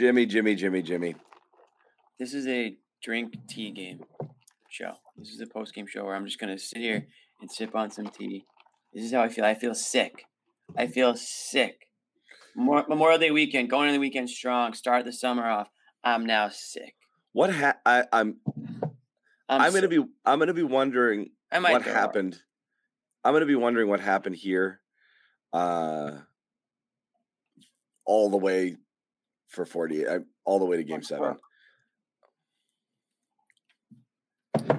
Jimmy, Jimmy, Jimmy, Jimmy. This is a drink tea game show. This is a post game show where I'm just gonna sit here and sip on some tea. This is how I feel. I feel sick. I feel sick. Memorial Memorial Day weekend, going into the weekend strong. Start the summer off. I'm now sick. What ha- I, I'm I'm, I'm, gonna be I'm gonna be wondering what happened. I'm gonna be wondering what happened here, uh, all the way for 48, uh, I- all the way to Game Seven.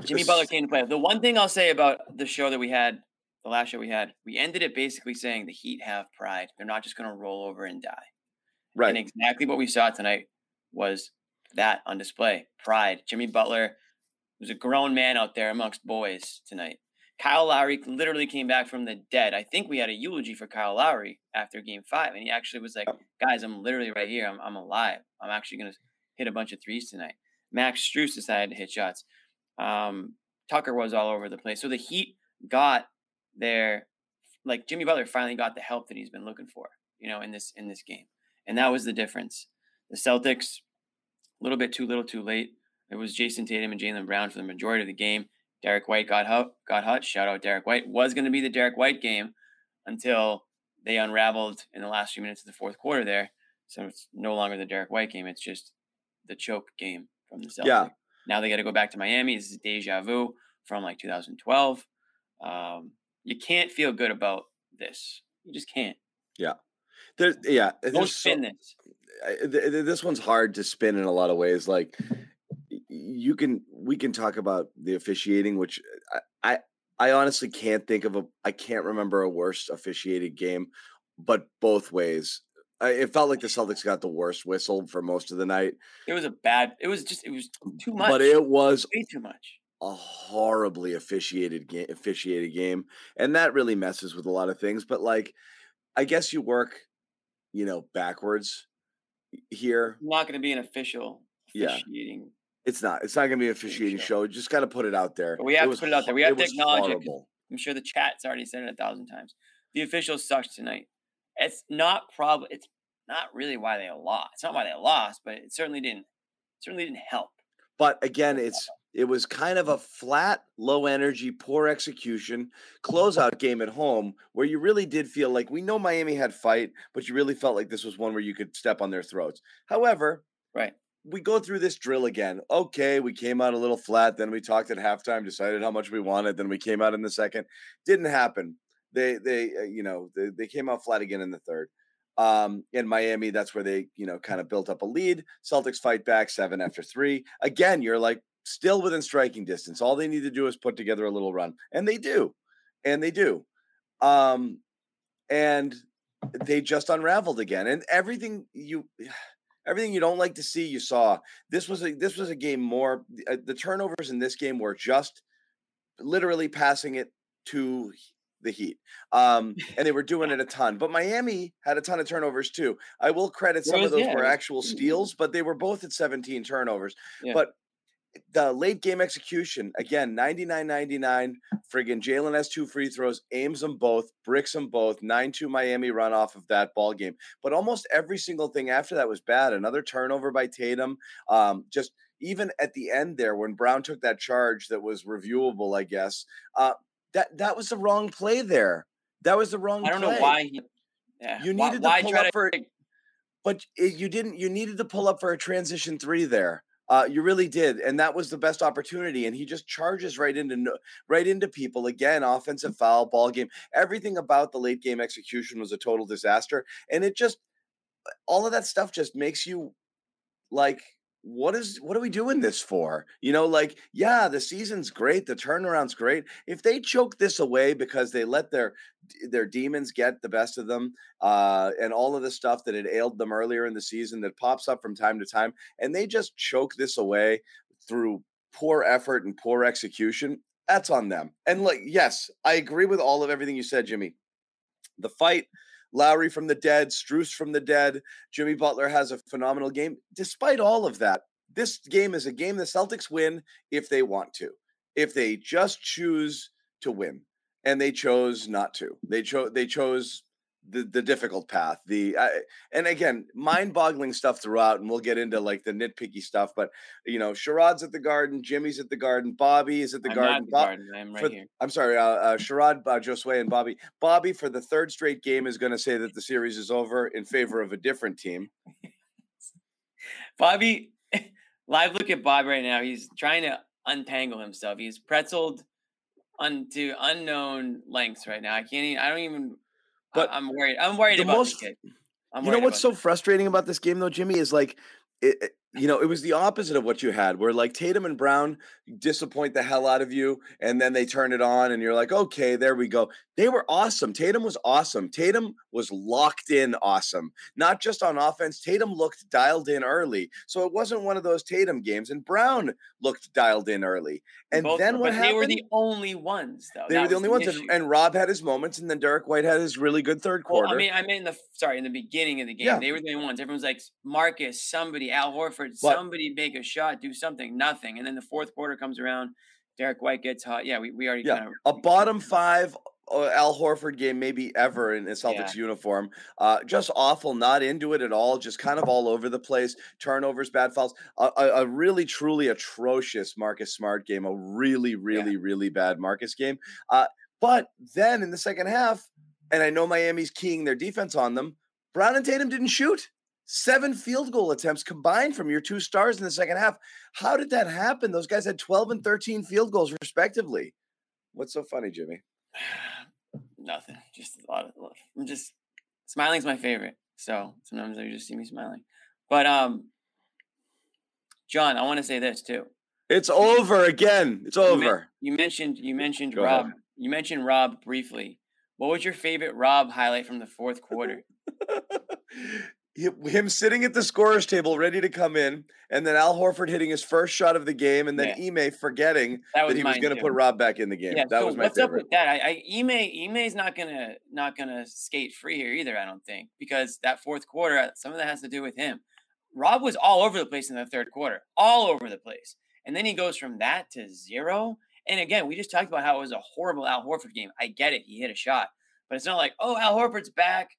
Jimmy Butler came to play. The one thing I'll say about the show that we had, the last show we had, we ended it basically saying the Heat have pride. They're not just going to roll over and die. right? And exactly what we saw tonight was that on display. Pride. Jimmy Butler was a grown man out there amongst boys tonight. Kyle Lowry literally came back from the dead. I think we had a eulogy for Kyle Lowry after game five. And he actually was like, guys, I'm literally right here. I'm, I'm alive. I'm actually going to hit a bunch of threes tonight. Max Strus decided to hit shots. Um, Tucker was all over the place. So the Heat got their, like Jimmy Butler finally got the help that he's been looking for, you know, in this in this game, and that was the difference. The Celtics, a little bit too little, too late. It was Jayson Tatum and Jaylen Brown for the majority of the game. Derrick White got hot. Got hot. Shout out Derrick White. Was going to be the Derrick White game until they unraveled in the last few minutes of the fourth quarter there. So it's no longer the Derrick White game. It's just the choke game from the Celtics. Yeah. Now they got to go back to Miami. This is deja vu from like 2012. Um, you can't feel good about this. You just can't. Yeah. There, yeah, Don't there's so- spin this. I- th- th- this one's hard to spin in a lot of ways. Like you can, we can talk about the officiating, which uh, I, I, I honestly can't think of a, I can't remember a worse officiated game, but both ways, I, it felt like the Celtics got the worst whistle for most of the night, It was a bad. It was just. It was too much. but it was way too much. a horribly officiated game, officiated game, and that really messes with a lot of things. But like, I guess you work, you know, backwards here. Not going to be an official Yeah. officiating. It's not. It's not going to be an officiating show. show. Just got to put it out there. But we have to put it out there. We have to acknowledge it horrible. I'm sure the chat's already said it a thousand times. The officials sucked tonight. It's not probably. It's not really why they lost. It's not why they lost, but it certainly didn't. Certainly didn't help. But again, it's it was kind of a flat, low energy, poor execution closeout game at home where you really did feel like we know Miami had fight, but you really felt like this was one where you could step on their throats. However, Right. We go through this drill again. Okay, we came out a little flat, then we talked at halftime, decided how much we wanted, then we came out in the second. Didn't happen. They they uh, you know, they, they came out flat again in the third. Um, in Miami, that's where they, you know, kind of built up a lead. Celtics fight back seven after three. Again, you're like still within striking distance. All they need to do is put together a little run, and they do, and they do. Um, and they just unraveled again, and everything you, everything you don't like to see, you saw. This was a this was a game more. uh, The turnovers in this game were just literally passing it to the Heat. Um, and they were doing it a ton. But Miami had a ton of turnovers too. I will credit some of those yeah, were actual steals, but they were both at 17 turnovers. Yeah. But the late game execution, again, 99 99. Friggin' Jaylen has two free throws, aims them both, bricks them both. 9 2 Miami run off of that ball game. But almost every single thing after that was bad. Another turnover by Tatum. Um, just even at the end there, when Brown took that charge that was reviewable, I guess, uh, that, that was the wrong play there. That was the wrong I don't play. know why. He, yeah, You why- needed to why pull try up for but it, you didn't. You needed to pull up for a transition three there. Uh, you really did, and that was the best opportunity. And he just charges right into right into people again. Offensive foul, ball game. Everything about the late game execution was a total disaster, and it just all of that stuff just makes you like what is what are we doing this for? You know like yeah the season's great the turnaround's great. If they choke this away because they let their their demons get the best of them uh and all of the stuff that had ailed them earlier in the season that pops up from time to time and they just choke this away through poor effort and poor execution that's on them. And like yes i agree with all of everything you said jimmy. The fight Lowry from the dead, Strus from the dead. Jimmy Butler has a phenomenal game. Despite all of that, this game is a game the Celtics win if they want to, if they just choose to win. And they chose not to. They chose they chose the the difficult path. The uh, and again, mind-boggling stuff throughout, and we'll get into like the nitpicky stuff. But you know, Sherrod's at the Garden, Jimmy's at the Garden, Bobby is at the I'm Garden. not the Bob- garden. I'm right for- here. I'm sorry, uh, uh, Sherrod, uh, Josue, and Bobby. Bobby for the third straight game is going to say that the series is over in favor of a different team. Bobby, live look at Bob right now. He's trying to untangle himself. He's pretzeled unto unknown lengths right now. I can't even, I don't even, But I, am worried. I'm worried the about most- this. I'm you know what's so frustrating about this game though, Jimmy, is like it- you know, it was the opposite of what you had, where like Tatum and Brown disappoint the hell out of you, and then they turn it on, and you're like, okay, there we go. They were awesome. Tatum was awesome. Tatum was locked in awesome. Not just on offense. Tatum looked dialed in early. So it wasn't one of those Tatum games. And Brown looked dialed in early. And Both then what but happened? they were the only ones, though. They That were the only ones, and, issue. and Rob had his moments, and then Derrick White had his really good third Well, quarter. I mean, I mean, in the sorry, in the beginning of the game, Yeah. they were the only ones. Everyone's like, Marcus, somebody, Al Horford, But- somebody make a shot, do something, nothing. And then the fourth quarter comes around, Derrick White gets hot. Yeah, we, we already Yeah, kind of a bottom five uh, Al Horford game, maybe ever in a Celtics uniform. Uh, just awful, not into it at all. Just kind of all over the place. Turnovers, bad fouls. A, a, a really, truly atrocious Marcus Smart game. A really, really, really bad Marcus game. Uh, but then in the second half, and I know Miami's keying their defense on them. Brown and Tatum didn't shoot. Seven field goal attempts combined from your two stars in the second half. How did that happen? Those guys had 12 and 13 field goals, respectively. What's so funny, Jimmy? nothing. Just a lot of. I'm just smiling's my favorite. So sometimes you just see me smiling. But um, John, I want to say this too. It's over again. It's over. You mentioned you mentioned Go ahead. Rob. You mentioned Rob briefly. What was your favorite Rob highlight from the fourth quarter? Hi- Him sitting at the scorer's table, ready to come in, and then Al Horford hitting his first shot of the game, and then Ime forgetting That that, he was going to put Rob back in the game. Yeah, that so was my what's up with that? I, I Ime Ime's not gonna not gonna skate free here either. I don't think because that fourth quarter, uh, some of that has to do with him. Rob was all over the place in the third quarter, all over the place, and then he goes from that to zero. And again, we just talked about how it was a horrible Al Horford game. I get it; he hit a shot, but it's not like oh Al Horford's back.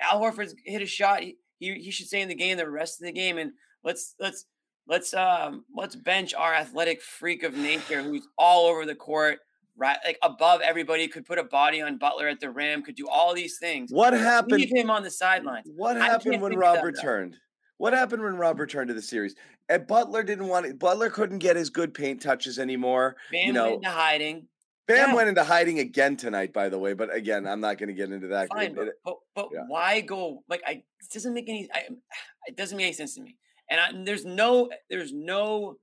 Al Horford's hit a shot. He, he, he should stay in the game the rest of the game, and let's let's let's um let's bench our athletic freak of nature who's all over the court right like above everybody could put a body on butler at the rim could do all these things What happened leave him on the sidelines What happened when Rob that returned? What happened when Rob returned to the series? And Butler didn't want it. Butler couldn't get his good paint touches anymore. bam you know, went into hiding Bam Yeah. went into hiding again tonight, by the way. But again, I'm not going to get into that. fine but, but, but yeah. why go like i it doesn't make any I, um, it doesn't make any sense to me and I, there's no there's no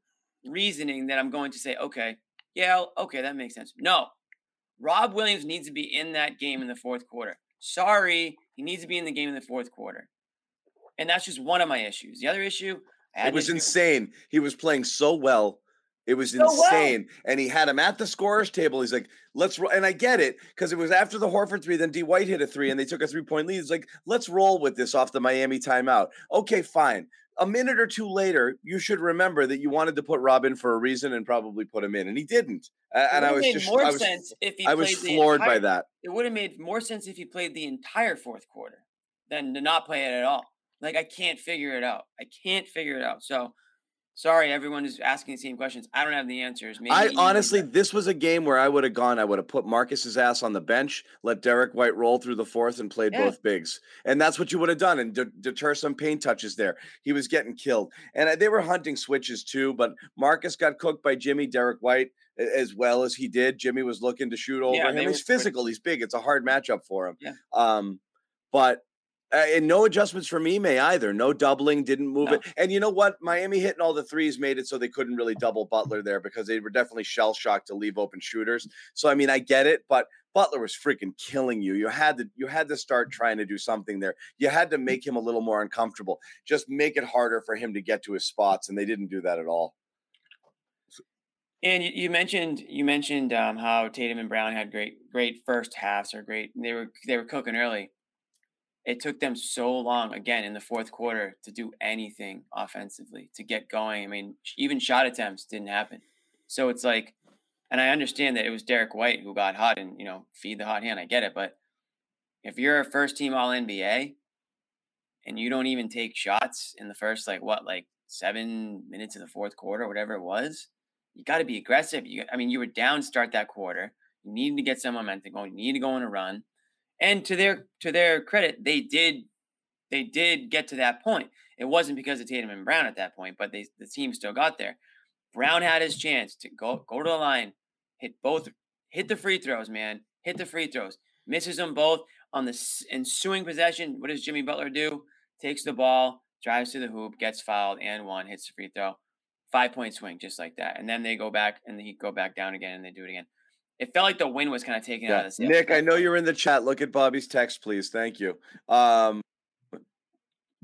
reasoning that i'm going to say okay yeah okay that makes sense no rob williams needs to be in that game in the fourth quarter sorry he needs to be in the game in the fourth quarter and that's just one of my issues the other issue I had it was this- insane. He was playing so well. It was insane. And he had him at the scorer's table. He's like, let's roll. And I get it because it was after the Horford three. Then D White hit a three and they took a three point lead. It's like, let's roll with this off the Miami timeout. Okay, fine. A minute or two later, you should remember that you wanted to put Rob in for a reason and probably put him in. And he didn't. And I was made just, more I was, sense if he I was floored by that. it would have made more sense if he played the entire fourth quarter than to not play it at all. Like I can't figure it out. I can't figure it out. So sorry, everyone who's asking the same questions. I don't have the answers. Maybe I honestly, this was a game where I would have gone. I would have put Marcus's ass on the bench, let Derrick White roll through the fourth, and played Yeah. both bigs. And that's what you would have done, and de- deter some paint touches there. He was getting killed, and uh, they were hunting switches too. But Marcus got cooked by Jimmy. Derrick White as well as he did. Jimmy was looking to shoot over Yeah, him. He's were pretty- physical. He's big. It's a hard matchup for him. Yeah. Um, but. Uh, and no adjustments from Ime either. No doubling, didn't move No. it. And you know what? Miami hitting all the threes made it so they couldn't really double Butler there because they were definitely shell shocked to leave open shooters. So I mean, I get it, but Butler was freaking killing you. You had to you had to start trying to do something there. You had to make him a little more uncomfortable. Just make it harder for him to get to his spots, and they didn't do that at all. And you, you mentioned you mentioned um, how Tatum and Brown had great great first halves or great they were they were cooking early. It took them so long again in the fourth quarter to do anything offensively to get going. I mean, even shot attempts didn't happen. So it's like, and I understand that it was Derrick White who got hot and you know feed the hot hand. I get it, but if you're a first team All NBA and you don't even take shots in the first like what like seven minutes of the fourth quarter, whatever it was, you got to be aggressive. You, I mean, you were down start that quarter. You needed to get some momentum going. You need to go on a run. And to their to their credit, they did they did get to that point. It wasn't because of Tatum and Brown at that point, but they the team still got there. Brown had his chance to go go to the line, hit both, hit the free throws, man, hit the free throws, misses them both on the ensuing possession. What does Jimmy Butler do? Takes the ball, drives to the hoop, gets fouled, and one hits the free throw. Five point swing, just like that. And then they go back and he go back down again and they do it again. It felt like the wind was kind of taken yeah. out of this. Nick, I know you're in the chat. Look at Bobby's text, please. Thank you. Um,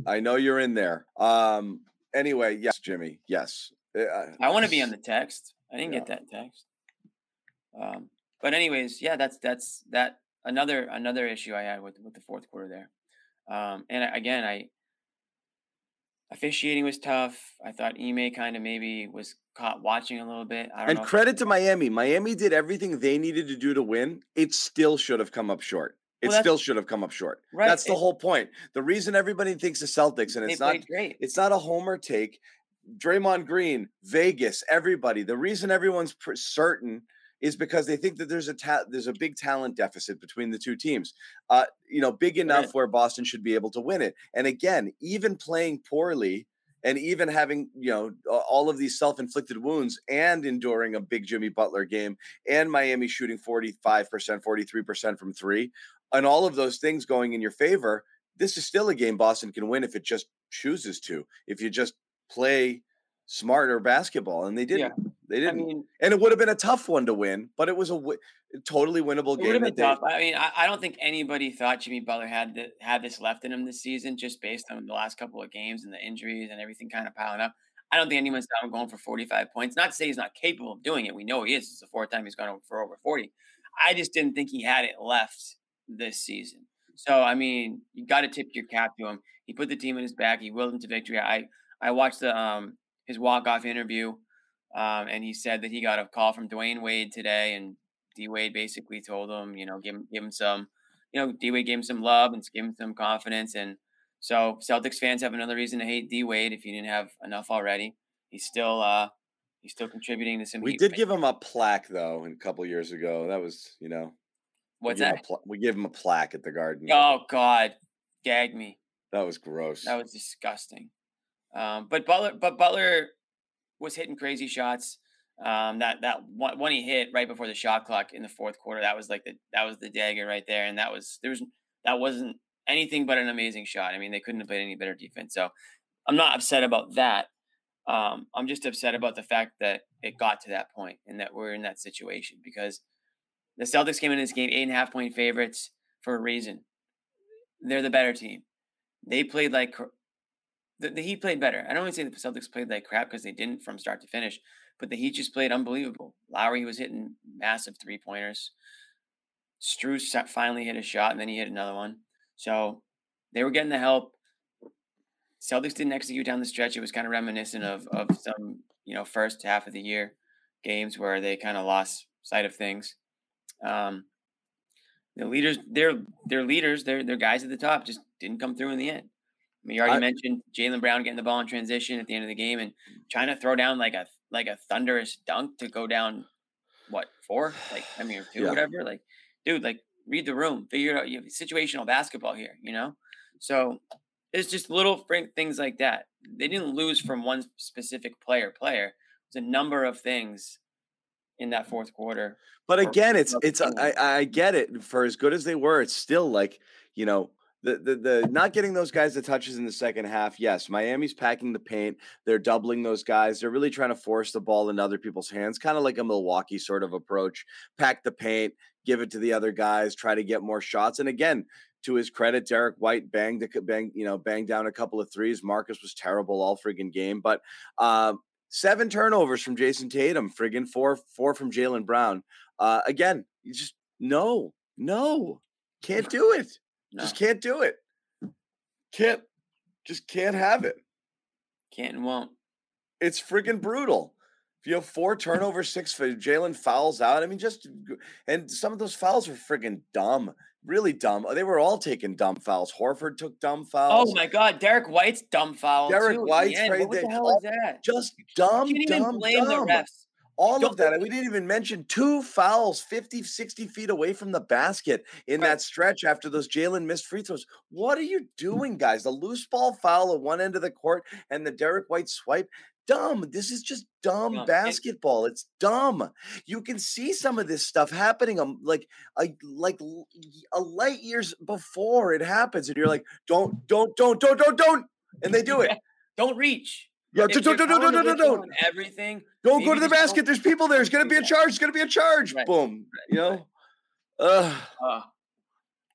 I know you're in there. Um, anyway, yes, Jimmy. Yes. Uh, I want to be on the text. I didn't yeah. get that text. Um, but anyways, yeah, that's that's that another another issue I had with with the fourth quarter there. Um, and again, I officiating was tough. I thought Ime kind of maybe was caught watching a little bit. and credit to Miami. Miami did everything they needed to do to win. It still should have come up short. It well, still should have come up short. Right. That's the it, whole point. The reason everybody thinks the Celtics, and it's not great. It's not a homer take. Draymond Green, Vegas, everybody. The reason everyone's certain is because they think that there's a ta- there's a big talent deficit between the two teams. Uh, you know, big enough right. where Boston should be able to win it. And again, even playing poorly, and even having you know all of these self-inflicted wounds and enduring a big Jimmy Butler game and Miami shooting 45%, 43% from 3 and all of those things going in your favor, this is still a game Boston can win if it just chooses to. If you just play smarter basketball, and they didn't. Yeah. They didn't. I mean, and it would have been a tough one to win, but it was a w- totally winnable game. Would have been tough. I mean, I, I, don't think anybody thought Jimmy Butler had the, had this left in him this season, just based on the last couple of games and the injuries and everything kind of piling up. I don't think anyone's saw him going for 45 points. Not to say he's not capable of doing it. We know he is. It's the fourth time he's gone for over 40. I just didn't think he had it left this season. So I mean, you got to tip your cap to him. He put the team in his back. He willed them to victory. I I watched the um his walk off interview, um, and he said that he got a call from Dwyane Wade today, and D Wade basically told him, you know, give him give him some, you know, D Wade gave him some love and give him some confidence, and so Celtics fans have another reason to hate D Wade if you didn't have enough already. He's still uh he's still contributing to some. We did give him a plaque though, a couple years ago. That was you know What's we that? We give him a plaque at the Garden. Oh God, gag me. That was gross. That was disgusting. Um, but Butler, but Butler was hitting crazy shots. Um, that that one, one he hit right before the shot clock in the fourth quarter. That was like the that was the dagger right there, and that was there was that wasn't anything but an amazing shot. I mean, they couldn't have played any better defense. So I'm not upset about that. Um, I'm just upset about the fact that it got to that point and that we're in that situation because the Celtics came in this game eight and a half point favorites for a reason. They're the better team. They played like the, the Heat played better. I don't want to say the Celtics played like crap because they didn't from start to finish, but the Heat just played unbelievable. Lowry was hitting massive three pointers. Strus finally hit a shot and then he hit another one. So they were getting the help. Celtics didn't execute down the stretch. It was kind of reminiscent of of some you know first half of the year games where they kind of lost sight of things. Um, the leaders, their their leaders, their their guys at the top just didn't come through in the end. Mean, you already I, mentioned Jaylen Brown getting the ball in transition at the end of the game and trying to throw down like a like a thunderous dunk to go down what four, like I mean, or two, yeah. whatever. Like, dude, like read the room, figure out you have situational basketball here, you know. So it's just little things like that. They didn't lose from one specific player. Player, it's a number of things in that fourth quarter. But again, it's it's I, I get it. For as good as they were, it's still like you know the, the the not getting those guys the touches in the second half. Yes, Miami's packing the paint. They're doubling those guys. They're really trying to force the ball into other people's hands, kind of like a Milwaukee sort of approach. Pack the paint, give it to the other guys, try to get more shots. And again, to his credit, Derrick White banged a bang, you know, banged down a couple of threes. Marcus was terrible all friggin' game, but um, seven turnovers from Jayson Tatum, friggin' four four from Jaylen Brown. Uh, again, you just no, no, can't do it. No. Just can't do it. Can't, just can't have it. Can't and won't. It's friggin' brutal. If you have four turnovers, six for Jaylen fouls out. I mean, just and some of those fouls were friggin' dumb, really dumb. They were all taking dumb fouls. Horford took dumb oh fouls. Oh my God, Derrick White's dumb foul. Derek too, White's right the hell is that? Just You dumb, can't even dumb, blame dumb. the refs. All Don't- of that. And we didn't even mention two fouls 50, 60 feet away from the basket in Right. that stretch after those Jaylen missed free throws. What are you doing, guys? The loose ball foul at one end of the court and the Derrick White swipe. Dumb. This is just dumb basketball. It's dumb. You can see some of this stuff happening um, like a like a light years before it happens, and you're like, don't, don't, don't, don't, don't, don't, and they do it. Don't reach. Yeah, don't, don't, don't, don't, don't, don't. Everything. Don't go to the basket. There's people there. There's gonna be a charge. It's gonna be a charge. Right. Boom. You know. Ugh. Uh,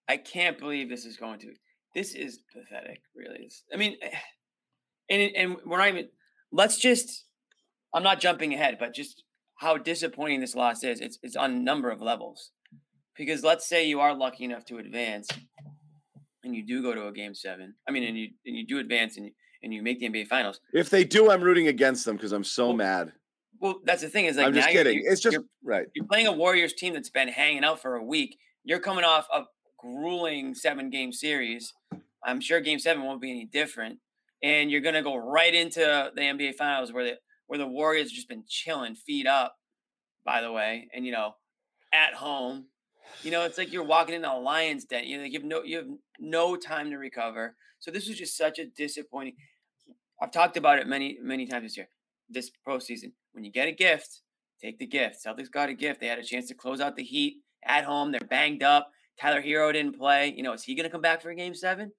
I can't believe this is going to. This is pathetic, really. It's- I mean, and and we're not even. Let's just. I'm not jumping ahead, but just how disappointing this loss is. It's it's on a number of levels, because let's say you are lucky enough to advance, and you do go to a game seven. I mean, and you and you do advance and you, and you make the NBA Finals. If they do, I'm rooting against them because I'm so Well, mad. Well, that's the thing is like I'm just you're- kidding. you're- It's just you're right. you're playing a Warriors team that's been hanging out for a week. You're coming off a grueling seven game series. I'm sure game seven won't be any different. And you're gonna go right into the NBA finals where the where the Warriors have just been chilling, feet up, by the way, and you know, at home. You know, it's like you're walking in a lion's den. You know, you have no you have no time to recover. So this was just such a disappointing. I've talked about it many, many times this year. This postseason. When you get a gift, take the gift. Celtics got a gift. They had a chance to close out the Heat at home. They're banged up. Tyler Herro didn't play. You know, is he going to come back for Game Seven?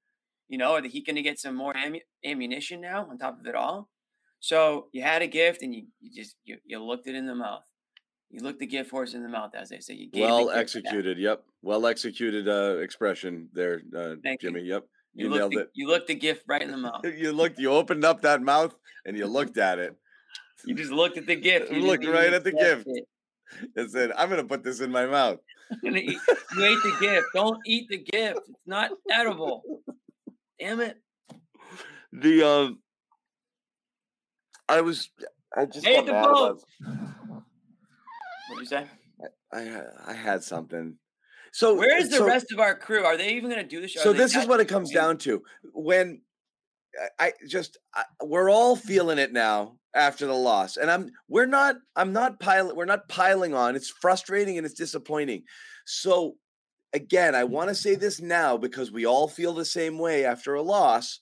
You know, are the Heat going to get some more ammu- ammunition now on top of it all? So you had a gift, and you, you just you, you looked it in the mouth. You looked the gift horse in the mouth, as they say. You gave Well executed. Yep. Well executed uh, expression there, uh, Thank you. Jimmy. Yep. You, You, looked nailed the, it. You looked the gift right in the mouth. You looked. You opened up that mouth and you looked at it. You just looked at the gift. You Looked right at the gift. it. and said, "I'm gonna put this in my mouth." You ate the gift. Don't eat the gift. It's not edible. Damn it. The um, I was. I just ate the boat. What'd you say? I ha- I had something. So Where is the so- rest of our crew? Are they even going to do the show? So this is what it comes down to. When I- I just I, we're all feeling it now after the loss, and I'm we're not I'm not piling we're not piling on. It's frustrating and it's disappointing. So again, I want to say this now because we all feel the same way after a loss.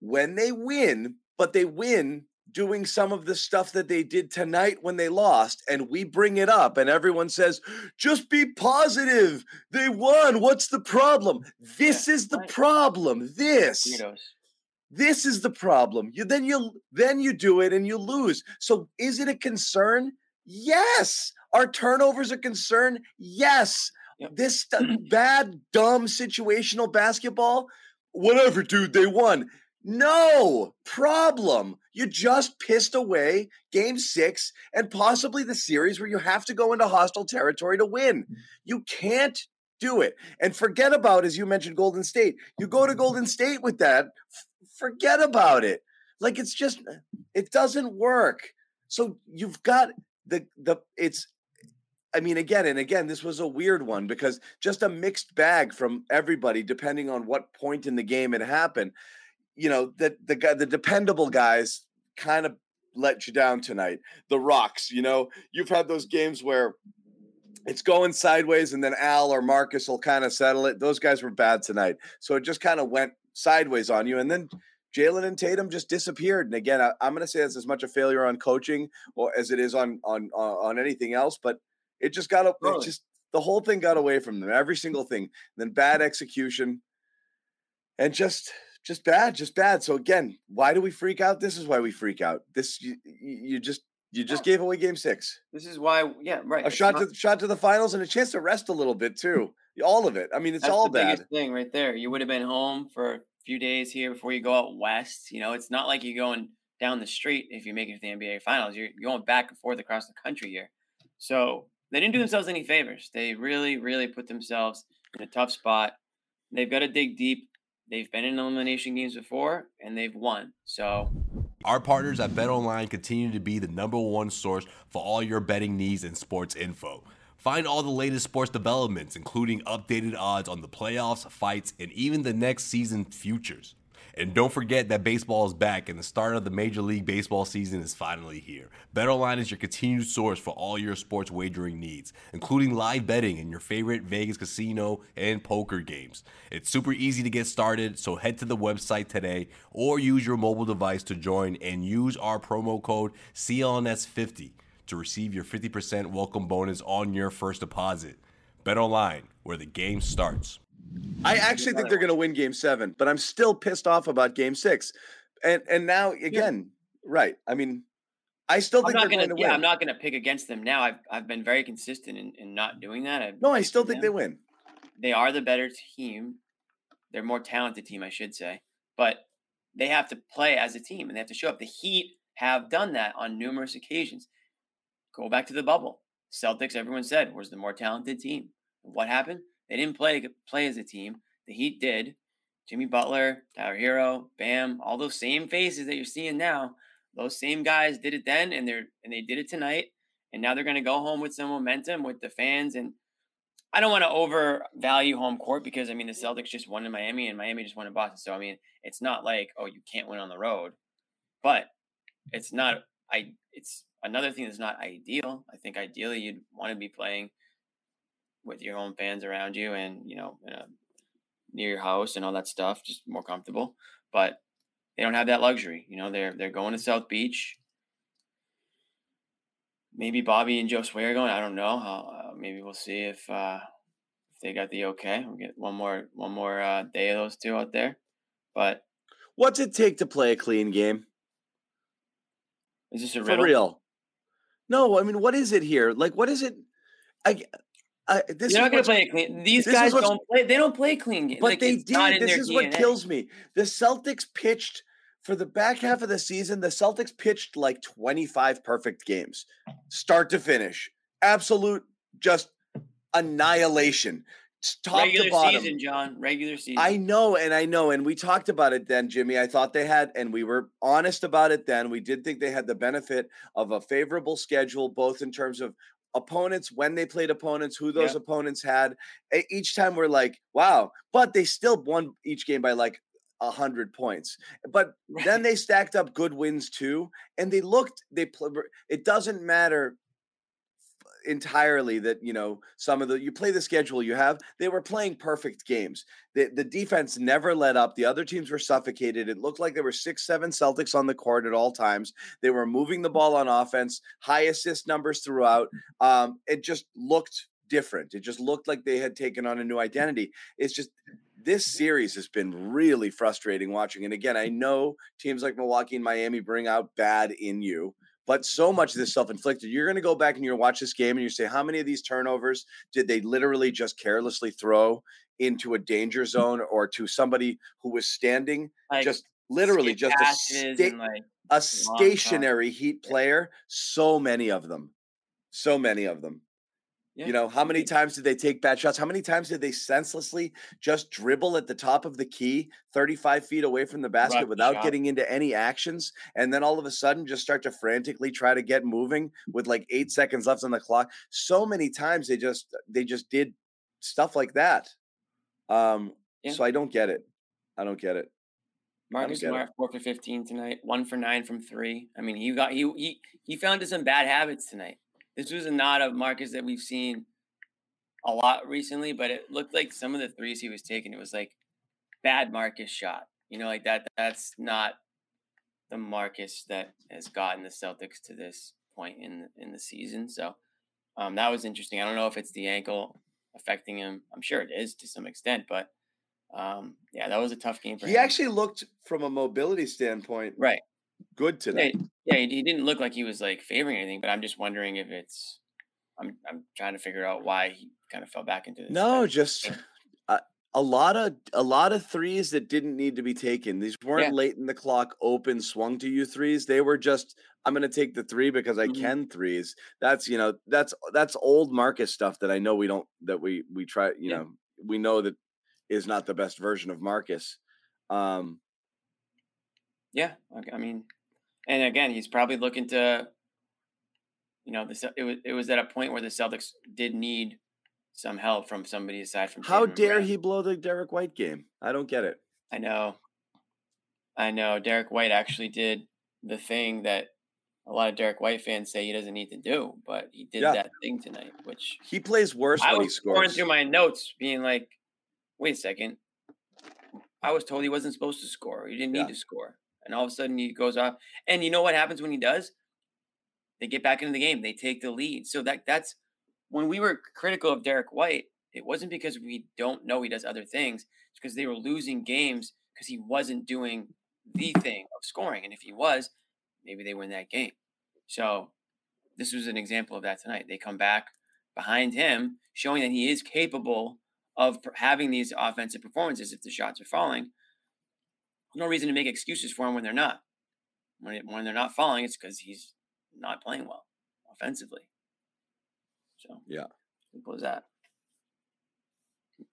When they win, but they win doing some of the stuff that they did tonight when they lost, and we bring it up, and everyone says, just be positive. They won. What's the problem? This is the right. problem. This. Weirdos. This is the problem. You then you then you do it and you lose. So is it a concern? Yes. Are turnovers a concern? Yes. Yep. This st- bad, dumb situational basketball. Whatever, dude. They won. No problem. You just pissed away game six and possibly the series where you have to go into hostile territory to win. Mm. You can't do it. And forget about, as you mentioned, Golden State. You go to Golden State with that, f- forget about it. Like it's just, it doesn't work. So you've got the, the, it's, I mean, again and again, this was a weird one because just a mixed bag from everybody, depending on what point in the game it happened. You know, that the guy, the dependable guys kind of let you down tonight. The rocks, you know, you've had those games where it's going sideways and then Al or Marcus will kind of settle it. Those guys were bad tonight. So it just kind of went sideways on you. And then Jaylen and Tatum just disappeared. And again, I, am going to say it's as much a failure on coaching or as it is on on on, on anything else. But it just got it just the whole thing got away from them. Every single thing. then bad execution, and just just bad, just bad. So again, why do we freak out? This is why we freak out. This you, you just you just gave away Game Six, This is why, yeah, right. a it's shot not- to shot to the finals, and a chance to rest a little bit too. All of it. I mean, it's all the bad. biggest thing right there. You would have been home for a few days here before you go out west. You know, it's not like you're going down the street if you make it to the NBA Finals. You're going back and forth across the country here. So they didn't do themselves any favors. They really, really put themselves in a tough spot. They've got to dig deep. They've been in elimination games before and they've won. So our partners at BetOnline continue to be the number one source for all your betting needs and sports info. Find all the latest sports developments, including updated odds on the playoffs, fights, and even the next season futures. And don't forget that baseball is back and the start of the Major League Baseball season is finally here. BetOnline is your continued source for all your sports wagering needs, including live betting and your favorite Vegas casino and poker games. It's super easy to get started, so head to the website today or use your mobile device to join and use our promo code CLNS50 to receive your 50% welcome bonus on your first deposit. BetOnline, where the game starts. I actually think they're going to win Game Seven, but I'm still pissed off about Game Six. And and now again, yeah. right? I mean, I still think they're gonna, going to yeah, win. I'm not going to pick against them now. I've I've been very consistent in, in not doing that. I've no, I still think them. they win. They are the better team. They're more talented team, I should say, but they have to play as a team and they have to show up. The Heat have done that on numerous occasions. Go back to the bubble. Celtics, everyone said, was the more talented team. What happened? They didn't play play as a team. The Heat did. Jimmy Butler, Tyler Herro, Bam, all those same faces that you're seeing now. Those same guys did it then, and they're and they did it tonight. And now they're going to go home with some momentum with the fans. And I don't want to overvalue home court because I mean the Celtics just won in Miami and Miami just won in Boston. So I mean it's not like oh you can't win on the road, but it's not. I it's another thing that's not ideal. I think ideally you'd want to be playing with your home fans around you and you know a, near your house and all that stuff, just more comfortable. But they don't have that luxury. You know, they're they're going to South Beach. Maybe Bobby and Josue are going. I don't know. Uh, maybe we'll see if uh, if they got the okay. We'll get one more one more uh, day of those two out there. But what's it take to play a clean game? Is this a riddle? For real? No, I mean, what is it here? Like, what is it? I uh, this You're not going to play a clean. These guys don't play. They don't play clean games. But like, they did. This is DNA. what kills me. The Celtics pitched for the back half of the season. The Celtics pitched like 25 perfect games, start to finish. Absolute, just annihilation. Top Regular to bottom. season, John. Regular season. I know, and I know, and we talked about it then, Jimmy. I thought they had, and we were honest about it then. We did think they had the benefit of a favorable schedule, both in terms of opponents when they played opponents, who those yeah. opponents had. Each time we're like, wow, but they still won each game by like a hundred points. But right. then they stacked up good wins too, and they looked. They it doesn't matter entirely that you know some of the you play the schedule you have they were playing perfect games. The, the defense never let up the other teams were suffocated it looked like there were six seven celtics on the court at all times they were moving the ball on offense high assist numbers throughout um, it just looked different it just looked like they had taken on a new identity it's just this series has been really frustrating watching and again i know teams like milwaukee and miami bring out bad in you but so much of this self-inflicted. You're going to go back and you're watch this game and you say, how many of these turnovers did they literally just carelessly throw into a danger zone or to somebody who was standing, like, just literally just a, sta- like a stationary Heat player? So many of them, so many of them. Yeah. You know, how many times did they take bad shots? How many times did they senselessly just dribble at the top of the key, 35 feet away from the basket without getting into any actions? And then all of a sudden just start to frantically try to get moving with like eight seconds left on the clock. So many times they just they just did stuff like that. Um, yeah. so I don't get it. I don't get it. Marcus Smart, four for 15 tonight, one for nine from three. I mean, he got he he he found some bad habits tonight. This was not a Marcus that we've seen a lot recently, but it looked like some of the threes he was taking, it was like bad Marcus shot. You know, like that. That's not the Marcus that has gotten the Celtics to this point in the, in the season. So um, that was interesting. I don't know if it's the ankle affecting him. I'm sure it is to some extent, but um, yeah, that was a tough game for he him. He actually looked from a mobility standpoint, right? Good today. Yeah, yeah, he didn't look like he was like favoring anything, but I'm just wondering if it's. I'm I'm trying to figure out why he kind of fell back into this. No, just a, a, lot of a lot of threes that didn't need to be taken. These weren't yeah. late in the clock, open, swung to you threes. They were just I'm going to take the three because I mm-hmm. can threes. That's you know that's that's old Marcus stuff that I know we don't that we we try you yeah. know we know that is not the best version of Marcus. Um, yeah, I mean, and again, he's probably looking to, you know, this it was it was at a point where the Celtics did need some help from somebody aside from. How dare he blow the Derrick White game? I don't get it. I know, I know. Derrick White actually did the thing that a lot of Derrick White fans say he doesn't need to do, but he did yeah. that thing tonight, which he plays worse I when he scores. Going through my notes, being like, "Wait a second, I was told he wasn't supposed to score. He didn't yeah. need to score." And all of a sudden, he goes off. And you know what happens when he does? They get back into the game. They take the lead. So that that's when we were critical of Derrick White. It wasn't because we don't know he does other things. It's because they were losing games because he wasn't doing the thing of scoring. And if he was, maybe they win that game. So this was an example of that tonight. They come back behind him, showing that he is capable of having these offensive performances if the shots are falling. No reason to make excuses for him when they're not. When, it, when they're not falling, it's because he's not playing well offensively. So yeah, simple as that.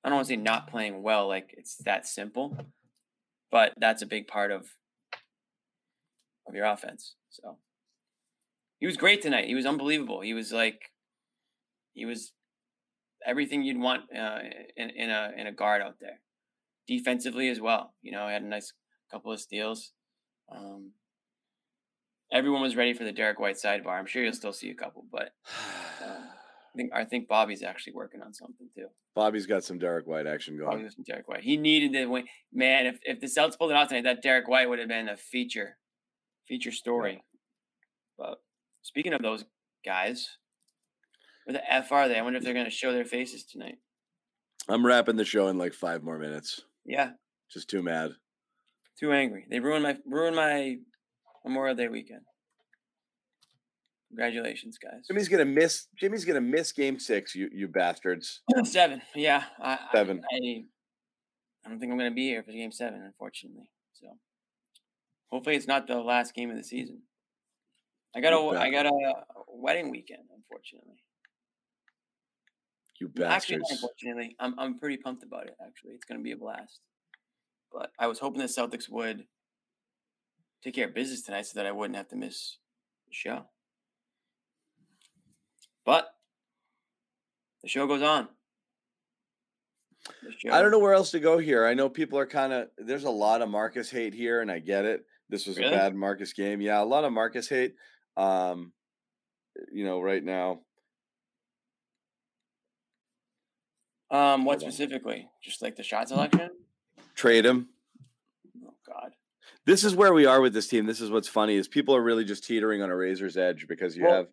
I don't want to say not playing well, like it's that simple, but that's a big part of of your offense. So he was great tonight. He was unbelievable. He was like, he was everything you'd want uh, in in a in a guard out there. Defensively as well, you know, had a nice couple of steals. Um, everyone was ready for the Derrick White sidebar. I'm sure you'll still see a couple, but uh, I think I think Bobby's actually working on something too. Bobby's got some Derrick White action going. Bobby's some Derrick White. He needed to win. Man, if if the Celtics pulled it off tonight, that Derrick White would have been a feature, feature story. Yeah. But speaking of those guys, where the f are they? I wonder if they're going to show their faces tonight. I'm wrapping the show in like five more minutes. Yeah. Just too mad. Too angry. They ruined my ruined my Memorial Day weekend. Congratulations, guys. Jimmy's gonna miss. Jimmy's gonna miss Game Six. You you bastards. seven. Yeah. I, seven. I, I, I don't think I'm gonna be here for Game Seven, unfortunately. So hopefully it's not the last game of the season. I got a I got a wedding weekend, unfortunately. You bastards. Actually, unfortunately, I'm I'm pretty pumped about it. Actually, it's gonna be a blast. But I was hoping the Celtics would take care of business tonight so that I wouldn't have to miss the show. But the show goes on. Show. I don't know where else to go here. I know people are kind of there's a lot of Marcus hate here, and I get it. This was really? a bad Marcus game. Yeah, a lot of Marcus hate. Um, you know, right now. Um, what specifically? Just like the shot selection? Trade him. Oh God. This is where we are with this team. This is what's funny is people are really just teetering on a razor's edge because you well, have.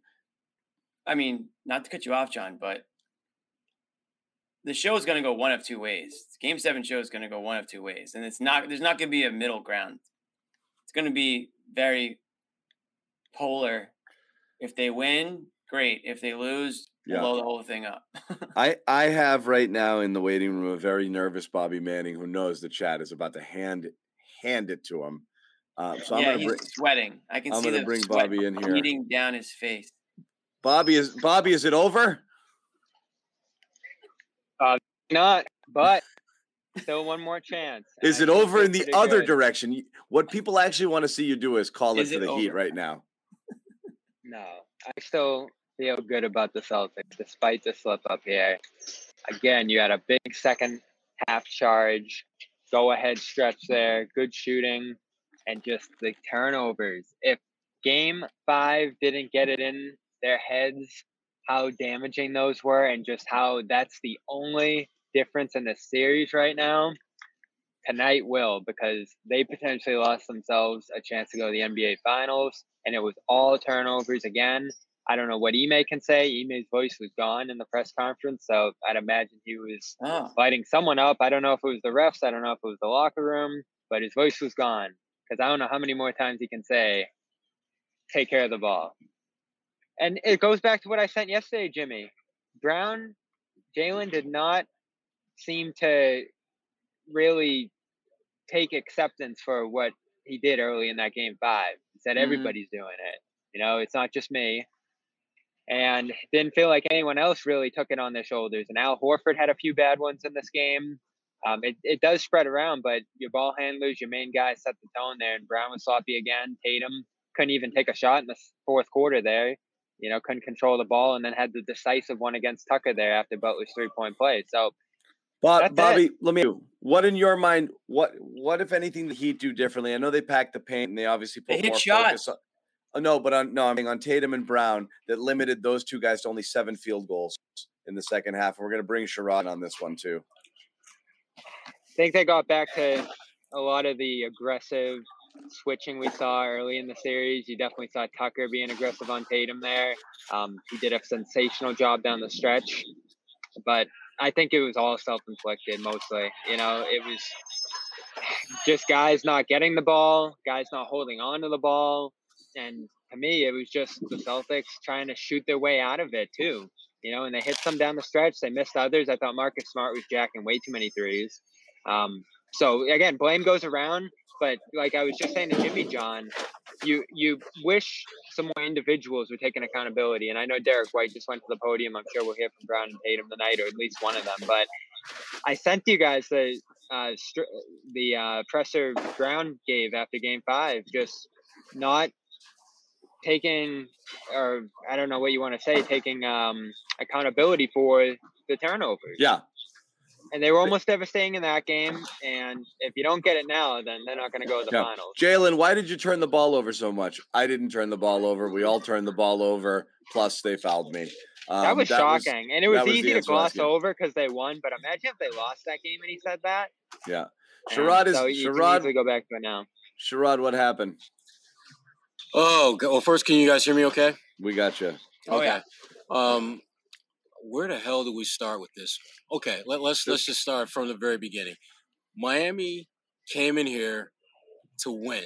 I mean, not to cut you off, John, but the show is going to go one of two ways. Game seven show is going to go one of two ways, and it's not. There's not going to be a middle ground. It's going to be very polar. If they win, great. If they lose, yeah. blow the whole thing up. I I have right now in the waiting room a very nervous Bobby Manning who knows the chat is about to hand hand it to him. Um, so yeah, I'm he's bring, sweating. I can I'm see the bring Bobby in here, beating down his face. Bobby is Bobby. Is it over? Uh, not, but still one more chance. Is it over in the other good. direction? What people actually want to see you do is call is it for the over? Heat right now. No, I still feel good about the Celtics despite the slip up here. Again, you had a big second half charge, go ahead stretch there, good shooting, and just the turnovers. If game five didn't get it in their heads, how damaging those were, and just how that's the only difference in the series right now. Tonight will because they potentially lost themselves a chance to go to the NBA Finals, and it was all turnovers again. I don't know what Ime can say. Ime's voice was gone in the press conference, so I'd imagine he was oh. lighting someone up. I don't know if it was the refs. I don't know if it was the locker room, but his voice was gone because I don't know how many more times he can say, "Take care of the ball." And it goes back to what I sent yesterday, Jimmy. Brown, Jaylen did not seem to really take acceptance for what he did early in that game five. He said mm-hmm. everybody's doing it. You know, it's not just me and didn't feel like anyone else really took it on their shoulders. And Al Horford had a few bad ones in this game. Um, it, it does spread around, but your ball handlers, your main guys set the tone there. And Brown was sloppy again. Tatum couldn't even take a shot in the fourth quarter there. You know, couldn't control the ball, and then had the decisive one against Tucker there after Butler's three point play. So, Bob, That's it. Bobby, let me. What in your mind? What what if anything the Heat do differently? I know they packed the paint and they obviously They put hit more shots. focus on. Oh, no, but on no, I mean on Tatum and Brown that limited those two guys to only seven field goals in the second half. We're going to bring Sherrod on this one too. I think they got back to a lot of the aggressive switching we saw early in the series. You definitely saw Tucker being aggressive on Tatum there. Um, he did a sensational job down the stretch, but I think it was all self inflicted mostly. You know, it was just guys not getting the ball, guys not holding on to the ball. And to me, it was just the Celtics trying to shoot their way out of it, too. You know, and they hit some down the stretch. They missed others. I thought Marcus Smart was jacking way too many threes. Um, so again, blame goes around. But like I was just saying to Jimmy John, you you wish some more individuals were taking accountability. And I know Derrick White just went to the podium. I'm sure we'll hear from Brown and Tatum tonight, or at least one of them. But I sent you guys the uh, str- the uh, presser Brown gave after Game Five, just not taking, or I don't know what you want to say, taking um, accountability for the turnovers. Yeah, And they were almost devastating in that game. And if you don't get it now, then they're not going to go to the Yeah. finals. Jaylen, why did you turn the ball over so much? I didn't turn the ball over. We all turned the ball over. Plus, they fouled me. Um, that was shocking, and it was that was easy to gloss over because they won. But imagine if they lost that game and he said that. Yeah, Sherrod is so Sherrod. go back to it now. Sherrod, what happened? Oh, well, first, can you guys hear me okay? We got you. Oh, yeah. Um, where the hell do we start with this? Okay, let, let's let's just start from the very beginning. Miami came in here to win.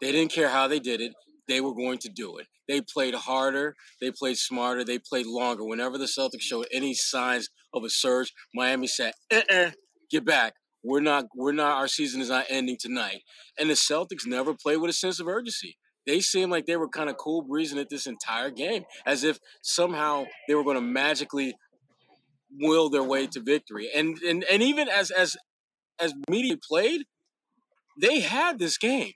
They didn't care how they did it. They were going to do it. They played harder. They played smarter. They played longer. Whenever the Celtics showed any signs of a surge, Miami said, "Uh-uh, get back. We're not. We're not. Our season is not ending tonight." And the Celtics never played with a sense of urgency they seemed like they were kind of cool breezing it this entire game, as if somehow they were going to magically will their way to victory. And and and even as as as media played, they had this game.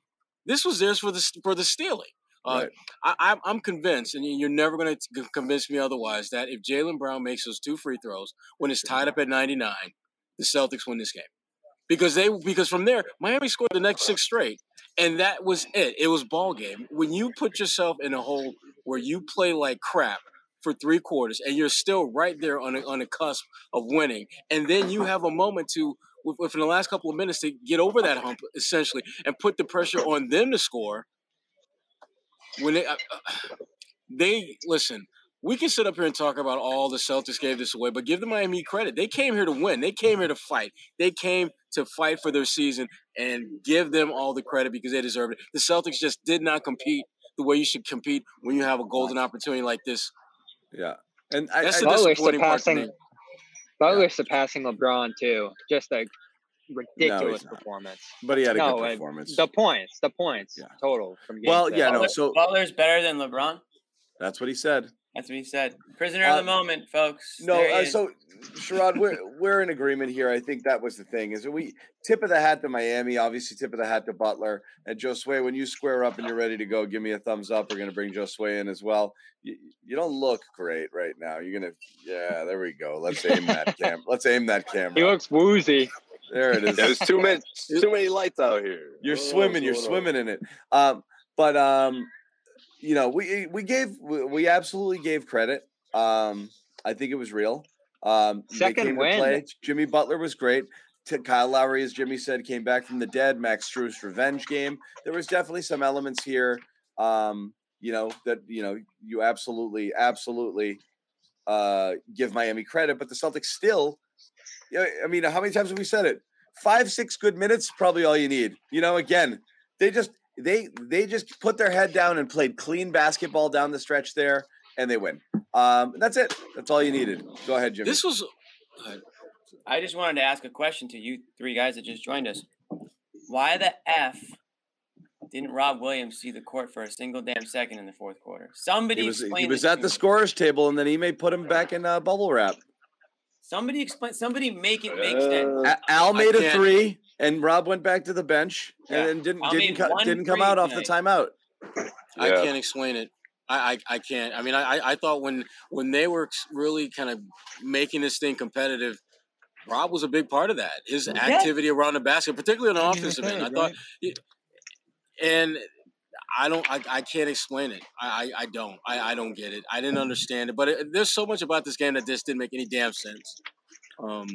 This was theirs for the for the stealing. Uh, Right. I, I'm- I'm convinced, and you're never going to convince me otherwise, that if Jaylen Brown makes those two free throws when it's tied up at 99, the Celtics win this game. Because they because from there, Miami scored the next six straight, and that was it. It was ball game. When you put yourself in a hole where you play like crap for three quarters, and you're still right there on a, on the cusp of winning, and then you have a moment to within the last couple of minutes to get over that hump essentially and put the pressure on them to score. When they, uh, uh, they listen, we can sit up here and talk about all the Celtics gave this away, but give the Miami credit. They came here to win. They came here to fight. They came to fight for their season and give them all the credit because they deserve it. The Celtics just did not compete the way you should compete when you have a golden opportunity like this. Yeah, and I, That's I the Butler disappointing part to surpassing Butler surpassing LeBron too. Just a ridiculous not. performance. but he had a No, good performance. The points, the points Yeah. total from game Well, six. yeah, no. So Butler's better than LeBron. That's what he said. That's what he said. Prisoner of Uh, the moment, folks. No, uh, so Sherrod, we're we're in agreement here. I think that was the thing. Is we tip of the hat to Miami, obviously tip of the hat to Butler and Josue. When you square up and you're ready to go, give me a thumbs up. We're gonna bring Josue in as well. You, you don't look great right now. You're gonna, yeah, there we go. Let's aim that cam. Let's aim that camera. he looks woozy. There it is. There's too many too many lights out here. You're What's swimming. You're going on? swimming in it. Um, but um, you know, we we gave we, absolutely gave credit. Um, I think it was real. Um, Second win. Jimmy Butler was great. Kyle Lowry, as Jimmy said, came back from the dead. Max Strus revenge game. There was definitely some elements here. Um, you know that you know you absolutely absolutely uh, give Miami credit, but the Celtics still. Yeah, I mean, how many times have we said it? Five, six good minutes, probably all you need. You know, again, they just they they just put their head down and played clean basketball down the stretch there, and they win. Um, that's it. That's all you needed. Go ahead, Jimmy. This was I just wanted to ask a question to you three guys that just joined us. Why the F didn't Rob Williams see the court for a single damn second in the fourth quarter? Somebody he was explain he was this at the scorer's table, and then he may put him back in uh, bubble wrap. Somebody explain. Somebody make it make sense. Uh, Al made a three, and Rob went back to the bench, Yeah. and didn't Al didn't made co- didn't come out off the tonight. timeout. I can't explain it. I, I, I can't. I mean, I, I- I thought when when they were really kind of making this thing competitive, Rob was a big part of that. His Yeah. activity around the basket, particularly on the He's offensive end. I third, thought, right? and I don't, I, I can't explain it. I, I, I don't. I, I don't get it. I didn't understand it. But it, there's so much about this game that just didn't make any damn sense. Um,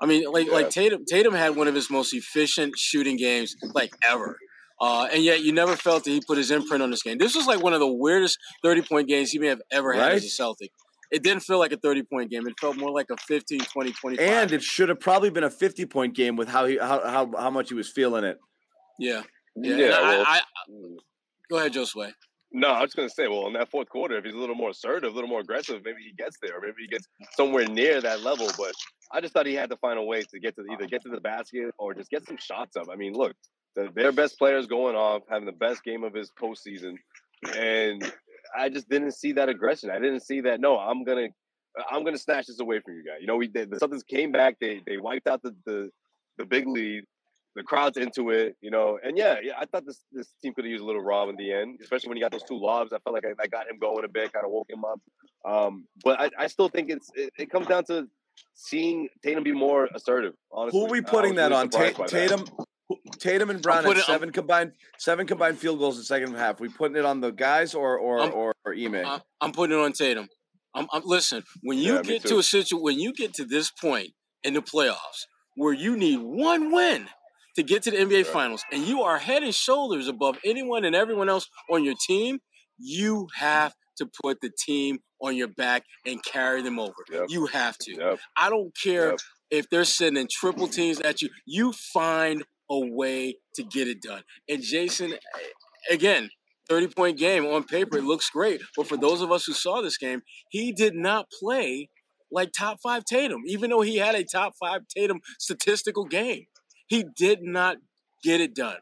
I mean, like Yeah. like Tatum Tatum had one of his most efficient shooting games like ever. Uh, and yet you never felt that he put his imprint on this game. This was like one of the weirdest 30 point games he may have ever had as a Celtic. It didn't feel like a 30 point game. It felt more like a 15, 20, 25. And it should have probably been a fifty point game with how he how how, how much he was feeling it. yeah. Yeah. Yeah, and I, well, I, go ahead, Josue. No, I was gonna say, well, in that fourth quarter, if he's a little more assertive, a little more aggressive, maybe he gets there, maybe he gets somewhere near that level. But I just thought he had to find a way to get to either get to the basket or just get some shots up. I mean, look, the, their best players going off, having the best game of his postseason, and I just didn't see that aggression. I didn't see that. No, I'm gonna, I'm gonna snatch this away from you guys. You know, we. The Celtics came back. They they wiped out the the, the big lead. The crowd's into it, you know, and yeah, yeah. I thought this this team could have used a little Rob in the end, especially when he got those two lobs. I felt like I, I got him going a bit, kind of woke him up. Um, but I, I still think it's it, it comes down to seeing Tatum be more assertive. Honestly, Who are we putting that really on? Ta- surprised by that. Tatum, Tatum and Brown had putting- I'm- seven combined seven combined field goals in the second half. We putting it on the guys or or I'm- or, or Ime? I'm, I'm putting it on Tatum. I'm, I'm listen. When you Yeah, get to a situation, when you get to this point in the playoffs where you need one win to get to the NBA Right. Finals, and you are head and shoulders above anyone and everyone else on your team, you have to put the team on your back and carry them over. Yep. You have to. Yep. I don't care Yep. if they're sending triple teams at you. You find a way to get it done. And Jayson, again, 30 point game on paper, it looks great. But for those of us who saw this game, he did not play like top five Tatum, even though he had a top five Tatum statistical game. He did not get it done.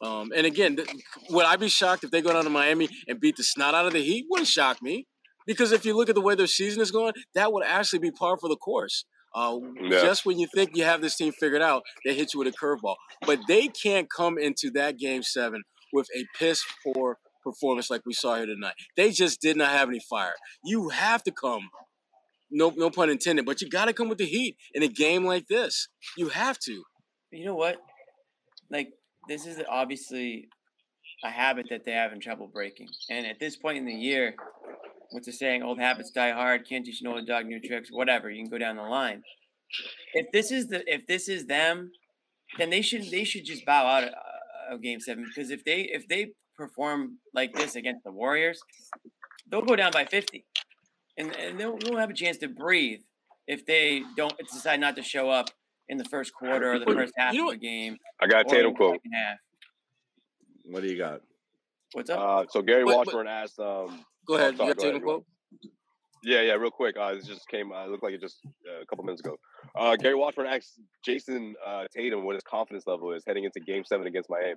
Um, and again, th- would I be shocked if they go down to Miami and beat the snot out of the Heat? Wouldn't shock me. Because if you look at the way their season is going, that would actually be par for the course. Uh, Yeah. Just when you think you have this team figured out, they hit you with a curveball. But they can't come into that game seven with a piss poor performance like we saw here tonight. They just did not have any fire. You have to come, no, no pun intended, but you got to come with the heat in a game like this. You have to. You know what? Like this is obviously a habit that they have in trouble breaking. And at this point in the year, what's the saying? Old habits die hard. Can't teach an old dog new tricks. Whatever. You can go down the line. If this is the if this is them, then they should they should just bow out of, uh, of Game Seven because if they if they perform like this against the Warriors, they'll go down by fifty, and and they'll, they'll have a chance to breathe if they don't decide not to show up in the first quarter or the first half you know of the game. I got or Tatum quote. what do you got? What's up? Uh, so Gary But- but- Washburn asked. Um, Go Oh, ahead. sorry, you got go Tatum ahead, quote? Yeah, yeah, real quick. Uh, this just came. Uh, it looked like it just uh, a couple minutes ago. Uh, Gary Washburn asked Jayson uh, Tatum what his confidence level is heading into Game Seven against Miami.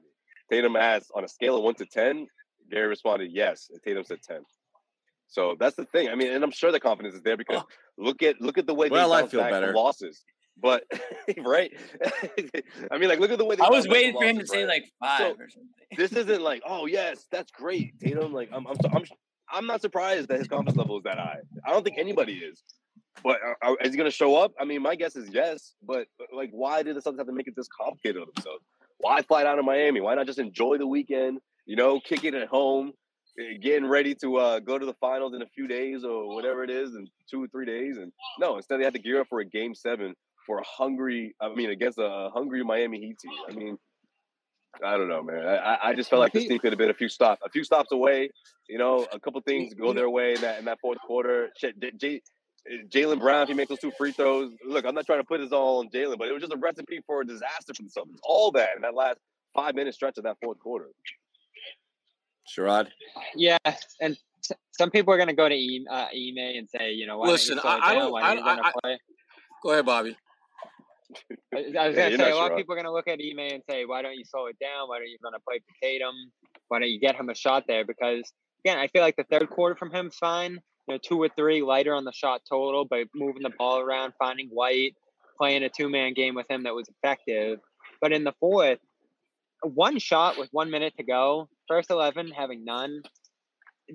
Tatum asked on a scale of one to ten. Gary responded yes, and Tatum said ten. So that's the thing. I mean, and I'm sure the confidence is there because look at look at the way Well, they I bounce feel back better. from losses. But right, I mean, like look at the way they. I was waiting for him to say like five or something. this isn't like, oh yes, that's great, Tatum. Like I'm, I'm, so- I'm, I'm not surprised that his confidence level is that high. I don't think anybody is. But uh, uh, is he going to show up? I mean, my guess is yes. But but, like, why did the Suns have to make it this complicated on themselves? Why fly down to Miami? Why not just enjoy the weekend? You know, kick it at home, eh, getting ready to uh, go to the finals in a few days or whatever it is, in two or three days. And no, instead they had to gear up for a game seven for a hungry. I mean, against a hungry Miami Heat team. I mean, I don't know, man. I, I- I just felt like this team could have been a few stops, a few stops away. You know, a couple things go their way in that in that fourth quarter. Shit, J- J- Jaylen Brown, if he makes those two free throws, look, I'm not trying to put this all on Jaylen, but it was just a recipe for a disaster for the Celtics. All that in that last five minute stretch of that fourth quarter. Sherrod? Yeah, and s- some people are going to go to e- uh, Ime and say, you know, why Listen, don't you I- I don't- Why I- don't you run play? Go ahead, Bobby. I, I was to you're say, a lot sure. of people are going to look at Ime and say, why don't you slow it down? Why don't you run a play for Tatum? Why don't you get him a shot there? Because, again, I feel like the third quarter from him is fine. you know two or three lighter on the shot total, but moving the ball around, finding White, playing a two man game with him that was effective. But in the fourth, one shot with one minute to go, first eleven having none.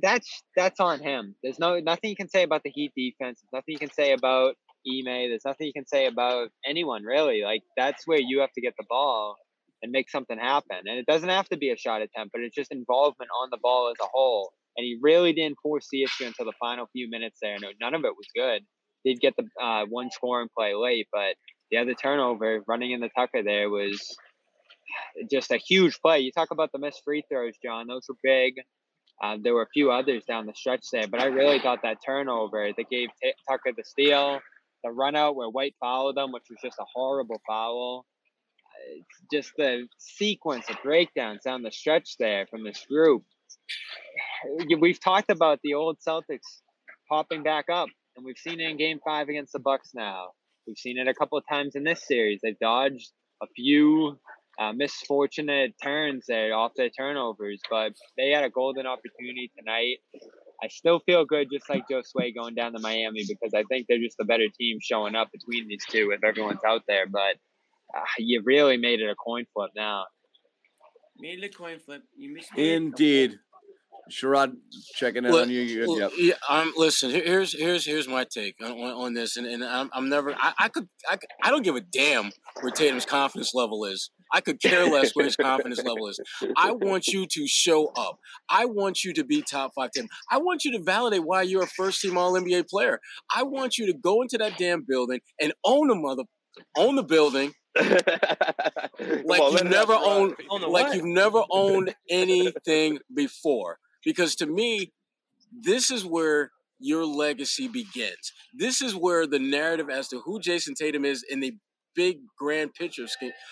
That's that's on him. There's no nothing you can say about the Heat defense. There's nothing you can say about Ime. There's nothing you can say about anyone really. Like that's where you have to get the ball and make something happen. And it doesn't have to be a shot attempt, but it's just involvement on the ball as a whole. And he really didn't force the until the final few minutes there. No, none of it was good. Did get the uh, one scoring play late, but the other turnover running in the Tucker there was just a huge play. You talk about the missed free throws, John. Those were big. Uh, there were a few others down the stretch there, but I really thought that turnover that gave T- Tucker the steal, the run out where White followed them, which was just a horrible foul. Just the sequence of breakdowns down the stretch there from this group. We've talked about the old Celtics popping back up, and we've seen it in Game Five against the Bucks. Now we've seen it a couple of times in this series. They've dodged a few uh, misfortunate turns there off their turnovers, but they had a golden opportunity tonight. I still feel good, just like Josue going down to Miami, because I think they're just a better team showing up between these two if everyone's out there. But uh, you really made it a coin flip now. Made it a coin flip. You missed me. Indeed. Sherrod checking in Look, on you. you- Well, Yep. yeah, um, listen. here- Here's here's here's my take on, on, on this, and, and I'm, I'm never. I, I could I, I don't give a damn where Tatum's confidence level is. I could care less where his confidence level is. I want you to show up. I want you to be top five ten. I want you to validate why you're a first team All NBA player. I want you to go into that damn building and own the mother, own the building like you've never owned like what? you've never owned anything before. Because to me, this is where your legacy begins. This is where the narrative as to who Jayson Tatum is in the big grand picture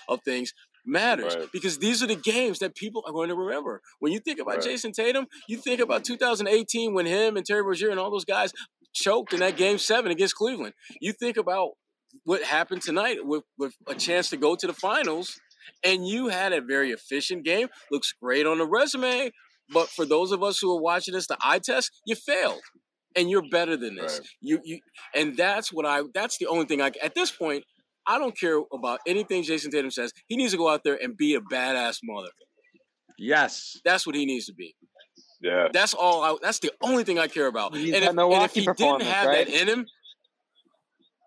of things matters Right. because these are the games that people are going to remember. When you think about Right. Jayson Tatum, you think about 2018 when him and Terry Rozier and all those guys choked in that game 7 against Cleveland. You think about what happened tonight with, with a chance to go to the finals and you had a very efficient game. Looks great on the resume, but for those of us who are watching this, the eye test, you failed, and you're better than this. Right. You you, and that's what I. That's the only thing I. At this point, I don't care about anything Jayson Tatum says. He needs to go out there and be a badass mother. Yes. That's what he needs to be. Yeah. That's all. I, that's the only thing I care about. He And if, and if he didn't have right? that in him,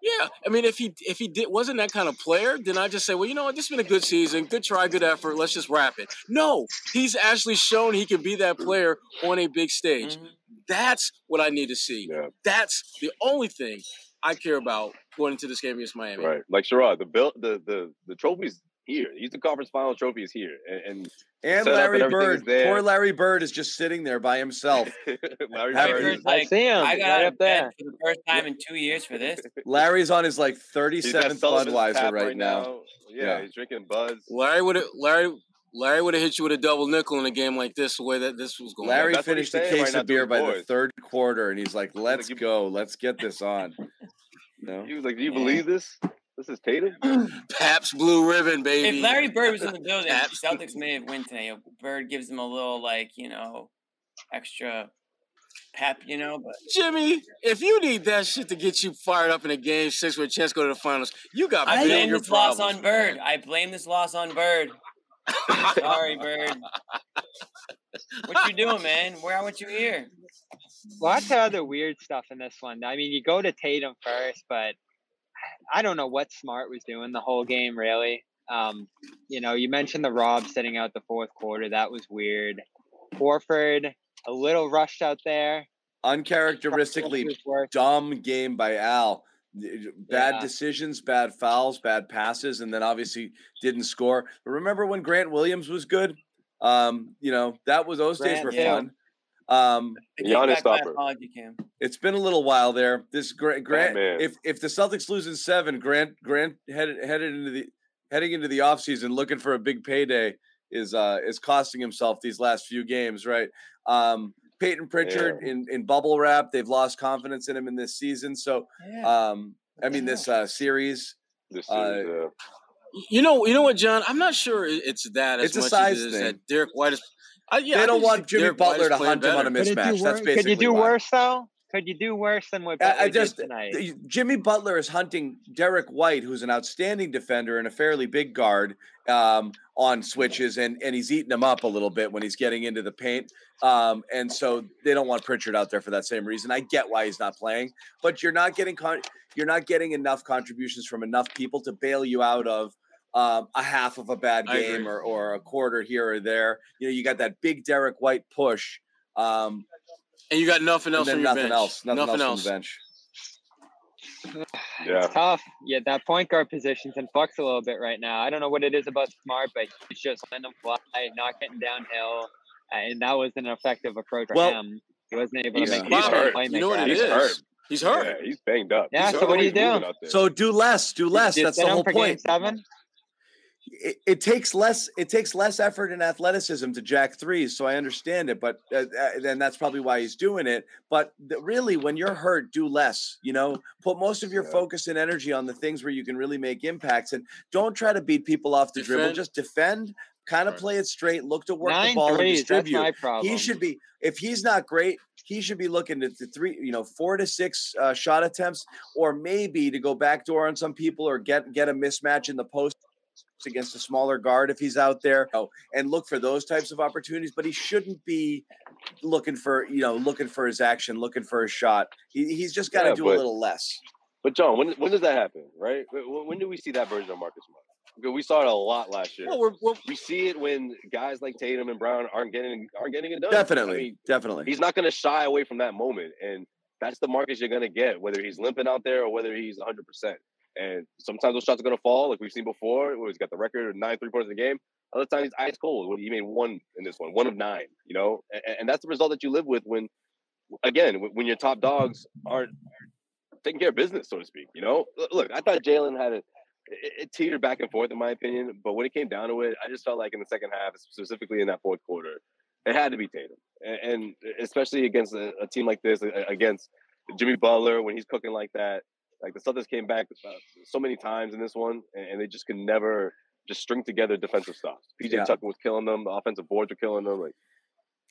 yeah. I mean, if he if he did wasn't that kind of player, then I just say, well, you know what, this has been a good season, good try, good effort. Let's just wrap it. No, he's actually shown he can be that player on a big stage. Mhm. That's what I need to see. Yeah. That's the only thing I care about going into this game against Miami. Right. Like Sherrod, the bill the the the trophy's here. He's the conference final trophy is here. And, And Set up Larry and everything is Bird. Poor Larry Bird is just sitting there by himself. and Larry Bird like, I see him I got right out up of bed there. for the first time in two years for this. Larry's on his like 37th Sullivan's Budweiser tap right, now. Yeah, Yeah. he's drinking Buzz. Larry would have Larry Larry would have hit you with a double nickel in a game like this, the way that this was going. Larry that's finished a case right of beer his by the third quarter, and he's like, "Let's go, let's get this on." No, He was like, "Do you Yeah. believe this? This is Tatum." Pabst Blue Ribbon, baby. If Larry Bird was in the building, Abs- Celtics may have win today. Bird gives them a little like you know, extra pep, you know. But Jimmy, if you need that shit to get you fired up in a game six with a chance to go to the finals, you got I blame bigger this loss on Bird. I blame this loss on Bird. Sorry, Bird. What you doing, man? Where aren't you here? Lots of other weird stuff in this one. I mean, you go to Tatum first, but I don't know what Smart was doing the whole game, really. Um, you know, you mentioned the Rob sitting out the fourth quarter. That was weird. Horford, a little rushed out there. uncharacteristically dumb game by Al. Bad Yeah. decisions, bad fouls, bad passes, and then obviously didn't score. But remember when Grant Williams was good? Um, you know that was those days were yeah. fun. Um, Giannis stopper. apology, Cam. it's been a little while there. This Grant, Grant Batman. if if the Celtics lose in seven, Grant Grant headed headed into the heading into the offseason looking for a big payday is uh is costing himself these last few games, right? Um Payton Pritchard in, in bubble wrap, they've lost confidence in him in this season. So Yeah. um I mean this uh series. This Uh, is uh, You know, you know what, John? I'm not sure it's that as It's a much size as it is thing. that Derrick White is. I, yeah, they don't think want Jimmy Butler to playing hunt him on a better. Could it do mismatch. wor- That's basically Could you do why. worse though? could you do worse than what I- I Butler did just- tonight? Uh, Jimmy Butler is hunting Derrick White, who's an outstanding defender and a fairly big guard, um, on switches, and and he's eating him up a little bit when he's getting into the paint. Um, and so they don't want Pritchard out there for that same reason. I get why he's not playing, but you're not getting con- you're not getting enough contributions from enough people to bail you out of um, a half of a bad game or, or a quarter here or there. You know, you got that big Derrick White push. Um, And you got nothing else then from your nothing bench. else. Nothing, Nothing else from the bench. Yeah. It's tough. Yeah, that point guard position's in flux a little bit right now. I don't know what it is about Smart, but he's just letting them fly, not getting downhill, and that was an effective approach for Well, him. He wasn't able to he's- make he's any hurt. playmaker You know what out it He's is? hurt. He's hurt. Yeah, he's banged up. Yeah, He's so hurt. what do you He's do? So do less, do less. Just That's the whole for game point. seven. It, it takes less. It takes less effort and athleticism to jack threes. So I understand it, but uh, uh, then that's probably why he's doing it. But th- really, when you're hurt, do less. You know, put most of your Yeah. focus and energy on the things where you can really make impacts, and don't try to beat people off the dribble. Just defend. Kind of play it straight. Look to work the Nine ball and threes. That's distribute. He should be if he's not great, he should be looking at the three, you know, four to six uh, shot attempts, or maybe to go backdoor on some people or get get a mismatch in the post against a smaller guard if he's out there oh, and look for those types of opportunities but he shouldn't be looking for you know looking for his action looking for his shot he, he's just got to Yeah, do but- a little less But John, when when does that happen? Right? When, when do we see that version of Marcus Smart? Because we saw it a lot last year. Well, we're, we're, we see it when guys like Tatum and Brown aren't getting aren't getting it done. definitely I mean, definitely he's not going to shy away from that moment, and that's the Marcus you're going to get, whether he's limping out there or whether he's 100. percent And sometimes those shots are going to fall, like we've seen before. Where he's got the record of nine three pointers in the game. Other times he's ice cold. He made one in this one, one of nine. You know, and, and that's the result that you live with when, again, when- your top dogs aren't taking care of business, so to speak. You know, Look- look, I thought Jaylen had a it, it teetered back and forth in my opinion, but when it came down to it, I just felt like in the second half, specifically in that fourth quarter, it had to be Tatum, and, and especially against a, a team like this, against Jimmy Butler when he's cooking like that. Like the Celtics came back uh, so many times in this one, and, and they just could never just string together defensive stops. PJ Yeah. Tucker was killing them. The offensive boards were killing them. Like,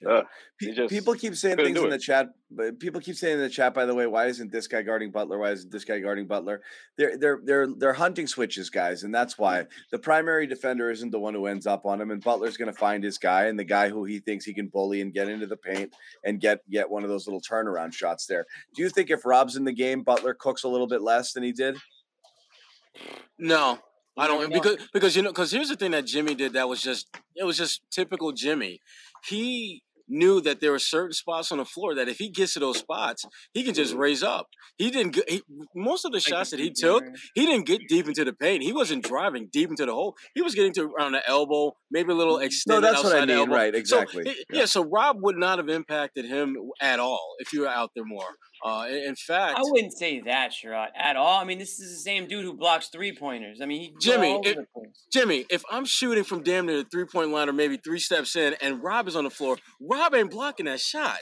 Yeah. ugh, Pe- He just people keep saying things in the chat, but people keep saying in the chat. By the way, why isn't this guy guarding Butler? Why isn't this guy guarding Butler? They're they're they're they're hunting switches, guys, and that's why the primary defender isn't the one who ends up on him, and Butler's going to find his guy and the guy who he thinks he can bully and get into the paint and get get one of those little turnaround shots there. Do you think if Rob's in the game, Butler cooks a little bit less than he did? no, I don't because because you know because here's the thing that Jimmy did that was just it was just typical Jimmy. He knew that there were certain spots on the floor that if he gets to those spots, he can just raise up. He didn't get he, most of the shots that he took. He didn't get deep into the paint. He wasn't driving deep into the hole. He was getting to around the elbow, maybe a little mm-hmm. No, extended. that's what I outside mean. elbow. Right? So, Exactly. yeah. so Rob would not have impacted him at all if you were out there more. Uh, in, in fact, I wouldn't say that, Sherrod, at all. I mean, this is the same dude who blocks three pointers. I mean, he Jimmy, all over it- the place. Jimmy, if I'm shooting from damn near the three point line or maybe three steps in and Rob is on the floor, Rob ain't blocking that shot.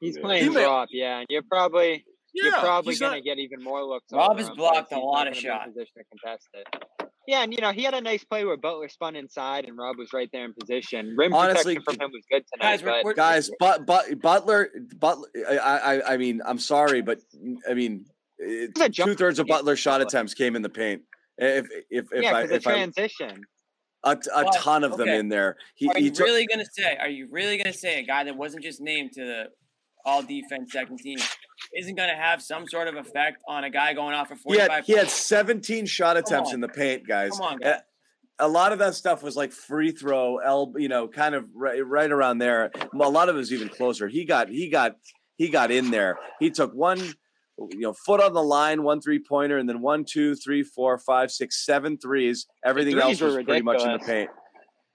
He's Yeah. playing He may- yeah, and you're probably Yeah, you're probably gonna not- get even more looks. Rob over has him, blocked a lot of gonna be in shots. Position to contest it. Yeah, and you know he had a nice play where Butler spun inside and Rob was right there in position. Rim Honestly, protection from him was good tonight. Guys, but we're, guys, but but Butler, Butler. I, I I mean, I'm sorry, but I mean, It's a jump two thirds of Butler's shot attempts came in the paint. If if if yeah, I if transition. a, t- a Well, ton of them okay. in there, he, are he you took. really gonna say? Are you really gonna say a guy that wasn't just named to the all defense second team isn't gonna have some sort of effect on a guy going off for He forty had he had 17 shot attempts in the paint, guys. Come on, And guys. A lot of that stuff was like free throw, elbow, you know, kind of right, right around there. A lot of it was even closer. He got he got he got in there. He took one, you know, foot on the line, one three pointer, and then one, two, three, four, five, six, seven threes. Everything threes else was pretty much in the paint.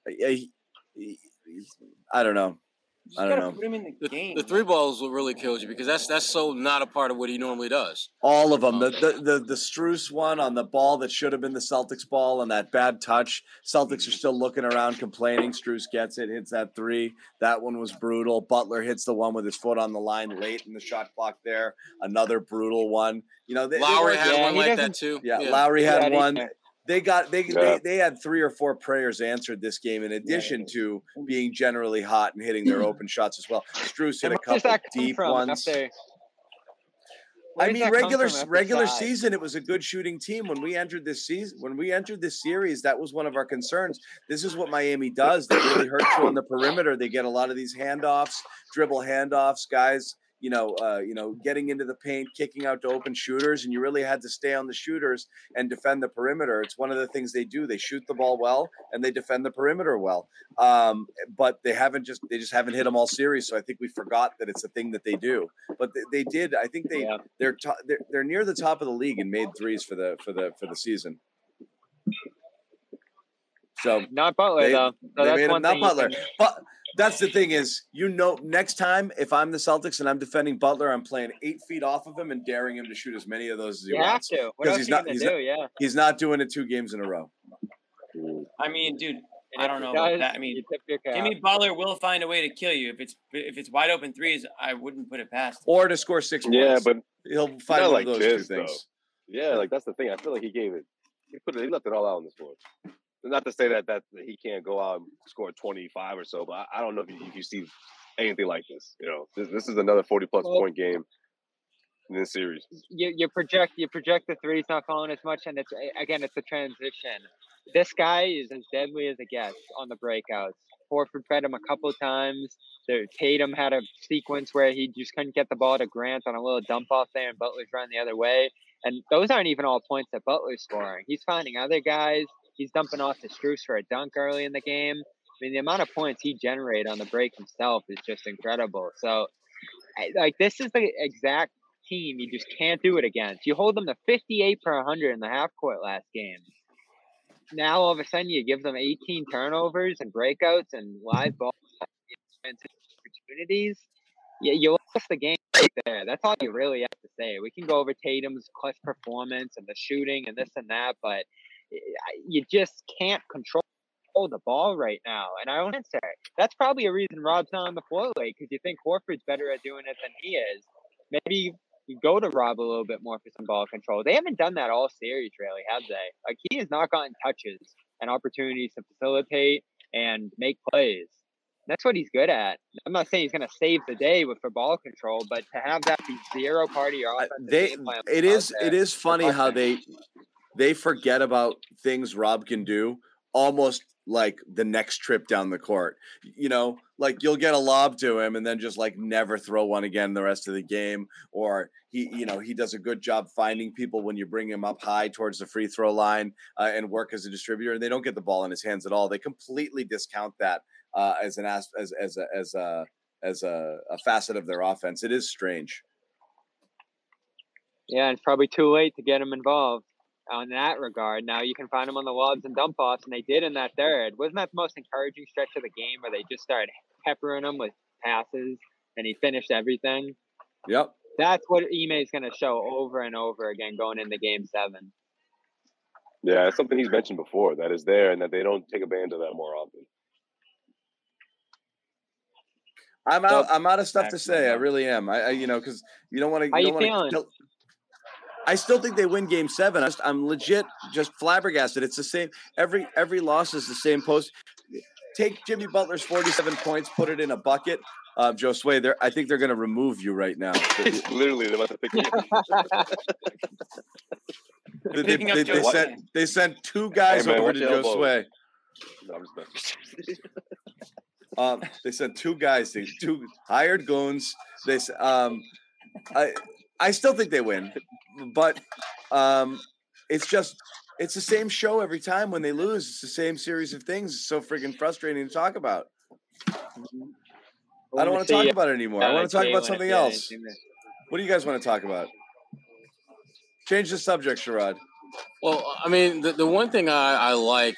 Yeah, he- he- he- I don't know. Just I don't know. Put him in the, The, game. the three balls what really kills you because that's that's so not a part of what he normally does. All of them. Um, the the the, the Strus one on the ball that should have been the Celtics ball and that bad touch. Celtics are mm-hmm. still looking around, complaining. Strus gets it, hits that three. That one was brutal. Butler hits the one with his foot on the line late in the shot clock. There, another brutal one. You know, they, they Lowry weren't- had Yeah, one like that too. yeah, Lowry had he- one. They got they, Yeah. they they had three or four prayers answered this game in addition to being generally hot and hitting their open shots as well. Strus hit a couple that deep from ones. after I mean, regular from s- after regular size? season, it was a good shooting team. When we entered this season, when we entered this series, that was one of our concerns. This is what Miami does. They really hurt you on the perimeter. They get a lot of these handoffs, dribble handoffs, guys. You know, uh, you know, getting into the paint, kicking out to open shooters, and you really had to stay on the shooters and defend the perimeter. It's one of the things they do. They shoot the ball well and they defend the perimeter well. Um, but they haven't just they just haven't hit them all series. So I think we forgot that it's a thing that they do. But they, they did. I think they Yeah. they're, to, they're they're near the top of the league and made threes for the for the for the season. So Not Butler They- though. So they that's made him not Butler. But that's the thing is, you know, next time if I'm the Celtics and I'm defending Butler, I'm playing eight feet off of him and daring him to shoot as many of those as he You have wants. to. What 'Cause else he's not- gonna he's do? not- yeah. He's not doing it two games in a row. I mean, dude, I don't know about that. I mean, you tip your cap. Jimmy Butler will find a way to kill you if it's if it's wide open threes. I wouldn't put it past. him. Or to score six Yeah, points. but he'll not find one like of those this, two things. yeah, like that's the thing. I feel like he gave it. He put it. He left it all out on this floor. Not to say that that he can't go out and score twenty five or so, but I, I don't know if you, if you see anything like this. You know, this, this is another forty plus Well- point game in this series. you, you project you project the threes not falling as much, and it's again it's a transition. This guy is as deadly as it gets on the breakouts. Horford fed him a couple times. There, Tatum had a sequence where he just couldn't get the ball to Grant on a little dump off there, and Butler's running the other way. And those aren't even all points that Butler's scoring. He's finding other guys. He's dumping off to Strus for a dunk early in the game. I mean, the amount of points he generated on the break himself is just incredible. So, like, this is the exact team you just can't do it against. You hold them to 58 per 100 in the half court last game. Now all of a sudden you give them 18 turnovers and breakouts and live ball opportunities. You, you lost the game right there. That's all you really have to say. We can go over Tatum's clutch performance and the shooting and this and that, but you just can't control the ball right now. And I don't answer. That's probably a reason Rob's not on the floor late because you think Horford's better at doing it than he is. Maybe you go to Rob a little bit more for some ball control. They haven't done that all series, really, have they? Like he has not gotten touches and opportunities to facilitate and make plays. That's what he's good at. I'm not saying he's going to save the day with for ball control, but to have that be zero part of your offense, they it is it is funny how they they forget about things Rob can do almost like the next trip down the court. You know, like you'll get a lob to him and then just like never throw one again the rest of the game or he you know, he does a good job finding people when you bring him up high towards the free throw line uh, and work as a distributor and they don't get the ball in his hands at all. They completely discount that uh, as an as as as a as a as a, a facet of their offense. It is strange. Yeah, it's probably too late to get him involved on that regard. Now you can find them on the lobs and dump offs, and they did in that third. Wasn't that the most encouraging stretch of the game where they just started peppering him with passes and he finished everything? Yep. That's what Ime is going to show over and over again going into game seven. Yeah, it's something he's mentioned before that is there and that they don't take advantage of that more often. I'm out. I'm out of stuff to say. I really am. I, I you know, because you don't want to. How you don't wanna feeling? kill- I still think they win Game Seven. I just, I'm legit just flabbergasted. It's the same. Every every loss is the same post. Take Jimmy Butler's 47 points, put it in a bucket. Uh, Josue, they're, I think they're going to remove you right now. Literally, they're about to pick me up. They, they, up they- they sent they sent two guys man, over to Joe elbow. Sway. No, I'm just messing. Um, they sent two guys, they, two hired goons. They, s- um, I, I still think they win, but um, it's just it's the same show every time when they lose. It's the same series of things. It's so freaking frustrating to talk about. I don't want to talk about it anymore. I want to talk about something else. What do you guys want to talk about? Change the subject, Sherrod. Well, I mean, the, the one thing I, I like,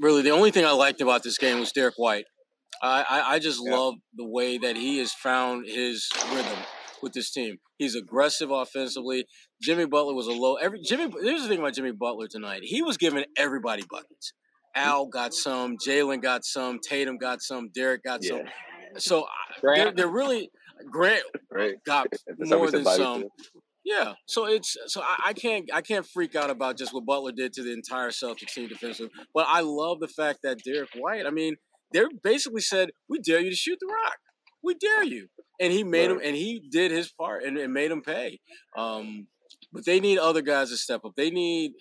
really, the only thing I liked about this game was Derrick White. I, I, I just Yeah. love the way that he has found his rhythm with this team. He's aggressive offensively. Jimmy Butler was a low. Every Jimmy. Here's the thing about Jimmy Butler tonight. He was giving everybody buckets. Al got some. Jaylen got some. Tatum got some. Derrick got some. So they're, they're really Grant right. got That's how we more than some. it. Yeah, so it's so I, I can't I can't freak out about just what Butler did to the entire Celtics team defensively, but I love the fact that Derrick White. I mean, they basically said, "We dare you to shoot the rock. We dare you." And he made him, and he did his part, and, and made him pay. Um, but they need other guys to step up. They need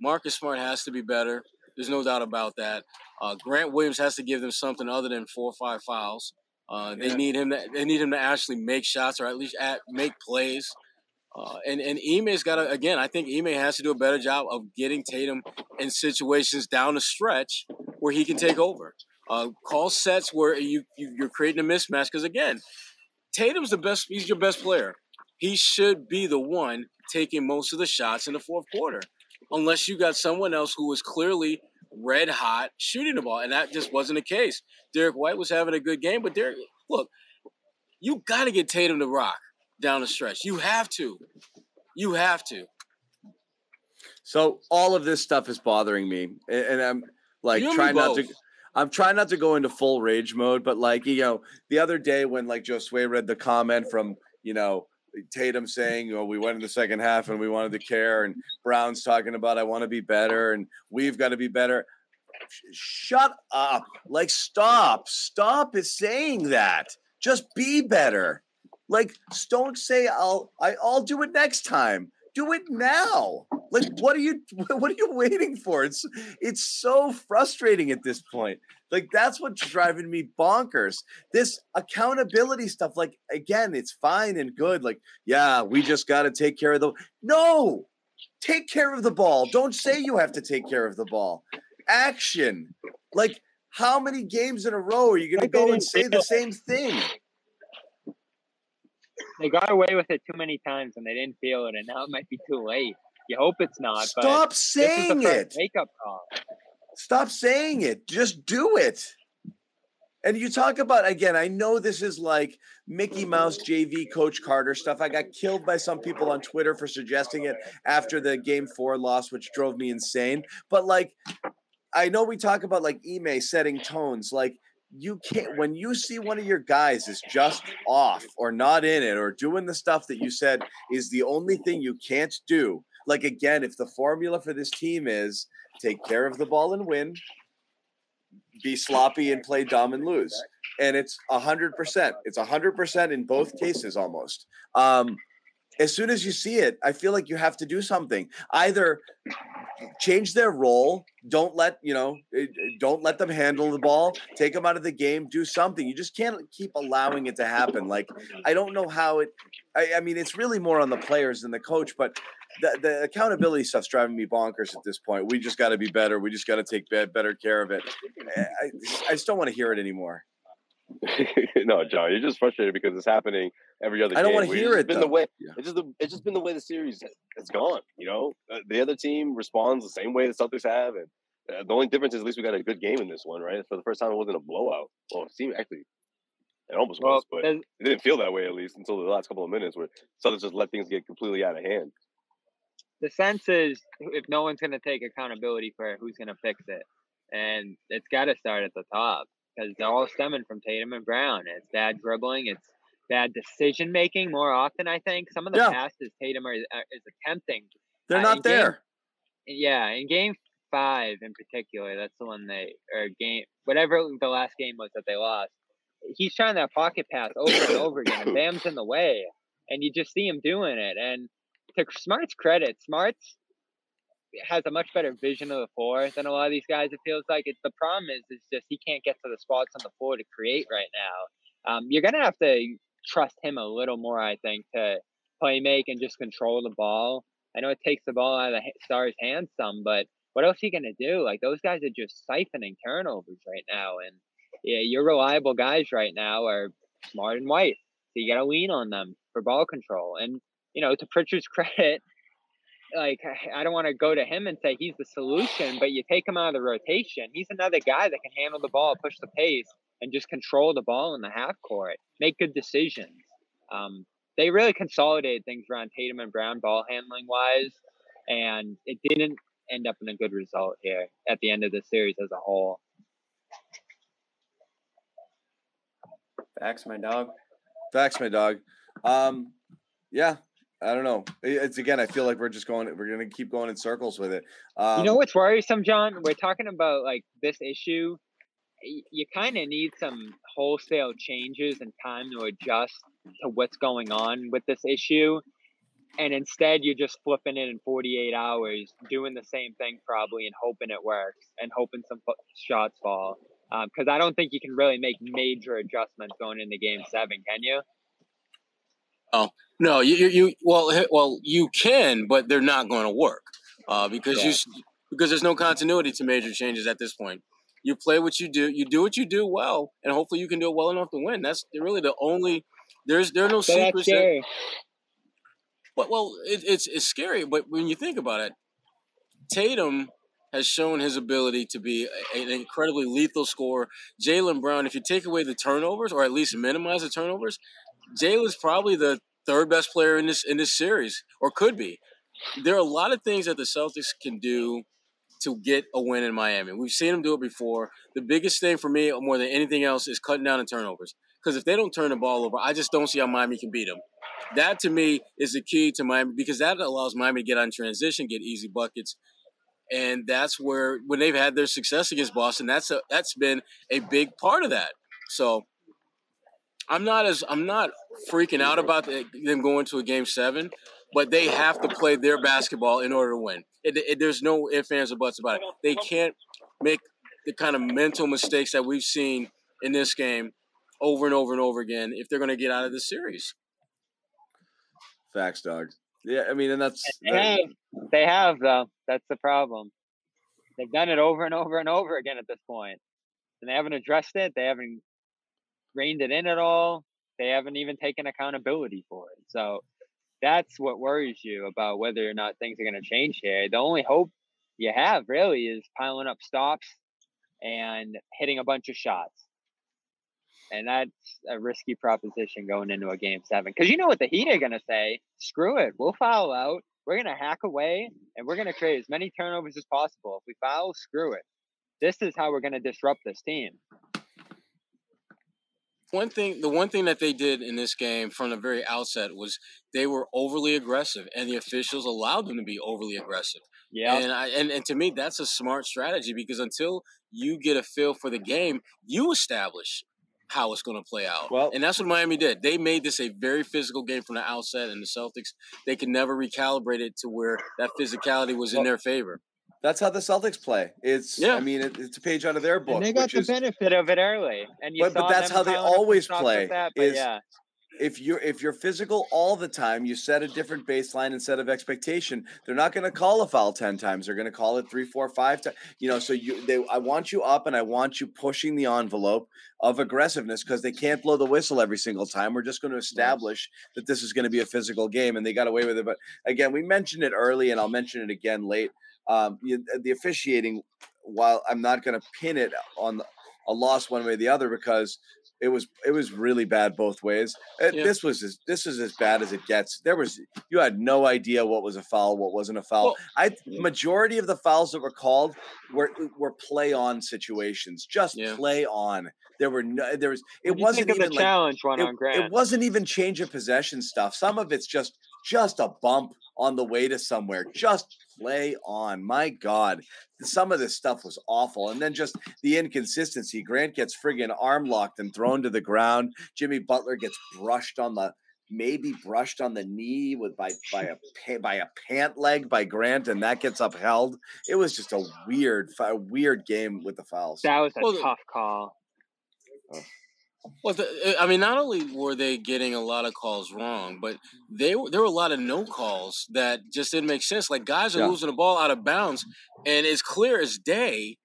Marcus Smart has to be better. There's no doubt about that. Uh, Grant Williams has to give them something other than four or five fouls. Uh, they Yeah. need him. To, they need him to actually make shots or at least at, make plays. Uh, and and Ime's got to again. I think Ime has to do a better job of getting Tatum in situations down the stretch where he can take over. Uh, call sets where you, you you're creating a mismatch because again, Tatum's the best. He's your best player. He should be the one taking most of the shots in the fourth quarter, unless you got someone else who was clearly red hot shooting the ball, and that just wasn't the case. Derrick White was having a good game, but Derrick, look, you got to get Tatum to rock down the stretch. You have to. You have to. So all of this stuff is bothering me, and I'm like trying not to. I'm trying not to go into full rage mode, but like you know, the other day when like Josue read the comment from you know Tatum saying, "Oh, we went in the second half and we wanted to care," and Brown's talking about, "I want to be better," and we've got to be better. Shut up! Like, stop! Stop is saying that. Just be better. Like, don't say I'll I, I'll do it next time. Do it now. Like, what are you what are you waiting for? It's it's so frustrating at this point. Like, that's what's driving me bonkers. This accountability stuff, like, again, it's fine and good. Like, yeah, we just got to take care of the. No, take care of the ball. Don't say you have to take care of the ball. Action. Like, how many games in a row are you going to go and say the same thing? They got away with it too many times and they didn't feel it, and now it might be too late. You hope it's not. but Stop this is the saying first it. Wake up call. Stop saying it. Just do it. And you talk about again, I know this is like Mickey Mouse JV Coach Carter stuff. I got killed by some people on Twitter for suggesting it after the game four loss, which drove me insane. But like, I know we talk about like Ime setting tones. Like, you can't when you see one of your guys is just off or not in it or doing the stuff that you said is the only thing you can't do. Like again, if the formula for this team is take care of the ball and win, be sloppy and play dumb and lose. And it's a hundred percent. It's a hundred percent in both cases almost. Um, as soon as you see it, I feel like you have to do something. Either change their role, don't let you know, eh, don't let them handle the ball, take them out of the game, do something. You just can't keep allowing it to happen. Like I don't know how it. I, I mean, it's really more on the players than the coach, but the, the accountability stuff's driving me bonkers at this point. We just got to be better. We just got to take be- better care of it. I, I- I just don't want to hear it anymore. no, John, you're just frustrated because it's happening every other. I don't game. wanna It's hear just it, Been though. the way Yeah. it's just the it's just been the way the series has gone. You know, Uh, the other team responds the same way the Celtics have, and uh, the only difference is at least we got a good game in this one, right? For the first time, it wasn't a blowout. Well, it seemed actually it almost Well, was, but there's- it didn't feel that way at least until the last couple of minutes where Celtics just let things get completely out of hand. the sense is if no one's going to take accountability for it, who's going to fix it? And it's got to start at the top because they're all stemming from Tatum and Brown. It's bad dribbling. It's bad decision making more often. I think some of the Yeah. passes Tatum are, are, is attempting. They're Uh, not in game- there. Yeah, in game five in particular, that's the one they or game whatever the last game was that they lost. He's trying that pocket pass over and over again, and Bam's in the way, and you just see him doing it. And to Smart's credit, Smart's has a much better vision of the floor than a lot of these guys. It feels like it's the problem is is just he can't get to the spots on the floor to create right now. Um, you're gonna have to trust him a little more, I think, to play make and just control the ball. I know it takes the ball out of the Stars' hands some, but what else you gonna do? Like those guys are just siphoning turnovers right now, and yeah, your reliable guys right now are Smart and White, so you gotta lean on them for ball control. And you know, to Pritchard's credit, like I don't want to go to him and say he's the solution, but you take him out of the rotation, he's another guy that can handle the ball, push the pace, and just control the ball in the half court, make good decisions. Um, they really consolidated things around Tatum and Brown ball handling wise, and it didn't end up in a good result here at the end of the series as a whole. Facts, my dog. Facts, my dog. Um, yeah, I don't know. It's again, I feel like we're just going. We're gonna keep going in circles with it. Um, you know what's worrisome, John? We're talking about like this issue you kind of need some wholesale changes and time to adjust to what's going on with this issue. And instead, you're just flipping it in 48 hours, doing the same thing probably, and hoping it works and hoping some shots fall. Because I don't think you can really make major adjustments going into Game Seven, can you? No, you you, you well well you can, but they're not going to work uh, because you Yeah. s- because there's no continuity to major changes at this point. You play what you do, you do what you do well, and hopefully you can do it well enough to win. That's really the only. There's there are no secrets. That, but well, it, it's it's scary. But when you think about it, Tatum has shown his ability to be an incredibly lethal scorer. Jaylen Brown, if you take away the turnovers or at least minimize the turnovers, Jaylen's probably the third best player in this in this series, or could be. There are a lot of things that the Celtics can do to get a win in Miami. We've seen them do it before. The biggest thing for me, more than anything else, is cutting down the turnovers. Because if they don't turn the ball over, I just don't see how Miami can beat them. That to me is the key to Miami because that allows Miami to get on transition, get easy buckets, and that's where when they've had their success against Boston, that's a, that's been a big part of that. So I'm not as I'm not freaking out about the, them going to a game seven, but they have to play their basketball in order to win. It, it, there's no ifs, ands, or buts about it. They can't make the kind of mental mistakes that we've seen in this game over and over and over again if they're going to get out of the series. Facts, dog. Yeah, I mean, and that's They that- have, they have though. That's the problem. They've done it over and over and over again at this point, and they haven't addressed it. They haven't reined it in at all. They haven't even taken accountability for it. So that's what worries you about whether or not things are going to change here. The only hope you have really is piling up stops and hitting a bunch of shots. And that's a risky proposition going into a game seven. Because you know what the Heat are going to say? Screw it. We'll foul out. We're going to hack away and we're going to create as many turnovers as possible. If we foul, screw it. This is how we're going to disrupt this team. One thing, the one thing that they did in this game from the very outset was they were overly aggressive, and the officials allowed them to be overly aggressive. Yeah. And I and, and to me, that's a smart strategy because until you get a feel for the game, you establish how it's going to play out. Well- and that's what Miami did. They made this a very physical game from the outset, and the Celtics they could never recalibrate it to where that physicality was in their favor. That's how the Celtics play. It's Yeah. I mean, it, it's a page out of their book, and they got which the is benefit of it early. And you But- but that's how they piling up some always play, That, but is- yeah. if you're if you're physical all the time, you set a different baseline and set of expectation. They're not going to call a foul ten times. They're going to call it three, four, five times. You know, so you they I want you up and I want you pushing the envelope of aggressiveness because they can't blow the whistle every single time. We're just going to establish that this is going to be a physical game, and they got away with it. But again, we mentioned it early, and I'll mention it again late. Um, you, the officiating, while I'm not going to pin it on a loss one way or the other because it was it was really bad both ways. Uh, Yeah. This was as, this is as bad as it gets. There was you had no idea what was a foul, what wasn't a foul. Well, I majority of the fouls that were called were were play on situations, just Yeah. play on. There were no there was it wasn't even like challenge one it, on Grant. it wasn't even change of possession stuff. Some of it's just just a bump on the way to somewhere. Just play on. My God, some of this stuff was awful, and then just the inconsistency. Grant gets friggin' arm locked and thrown to the ground. Jimmy Butler gets brushed on the maybe brushed on the knee with by by a by a pant leg by Grant, and that gets upheld. It was just a weird, fi- weird game with the fouls. that was a Well, tough call. Well, the, uh, I mean, not only were they getting a lot of calls wrong, but they were- there were a lot of no calls that just didn't make sense. Like guys are Yeah. losing the ball out of bounds, and it's clear as day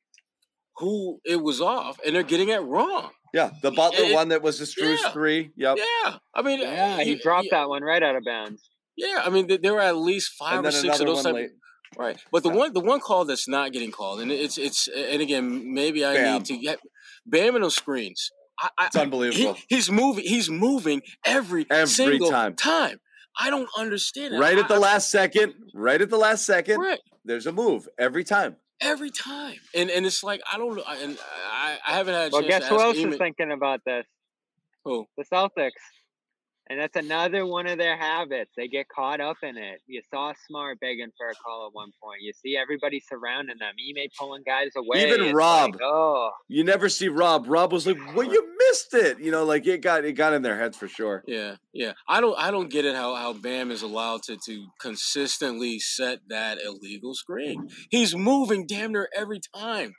who it was off, and they're getting it wrong. Yeah, the Butler it- one that was the Strus yeah. three. Yep. Yeah, I mean, Yeah, he you- dropped you- that one right out of bounds. Yeah, I mean, there were at least five or six of those type. late. Right, but the Yeah. one the one call that's not getting called, and it's it's and again maybe I Bam. need to get Bam in those screens. I, I, It's unbelievable. He, he's moving. He's moving every Every single time. time. I don't understand it. right I- at the I- last second, right at the last second, Right, there's a move every time. every time, and and it's like I don't know. I- And I, I haven't had a Well, chance guess to who else Eamon- is thinking about this? Who? The Celtics. And that's another one of their habits. They get caught up in it. You saw Smart begging for a call at one point. You see everybody surrounding them. Ime pulling guys away. Even It's Rob. like, oh, You never see Rob. Rob was like, "Well, you missed it." You know, like it got it got in their heads for sure. Yeah, yeah. I don't I don't get it how how Bam is allowed to to consistently set that illegal screen. He's moving damn near every time.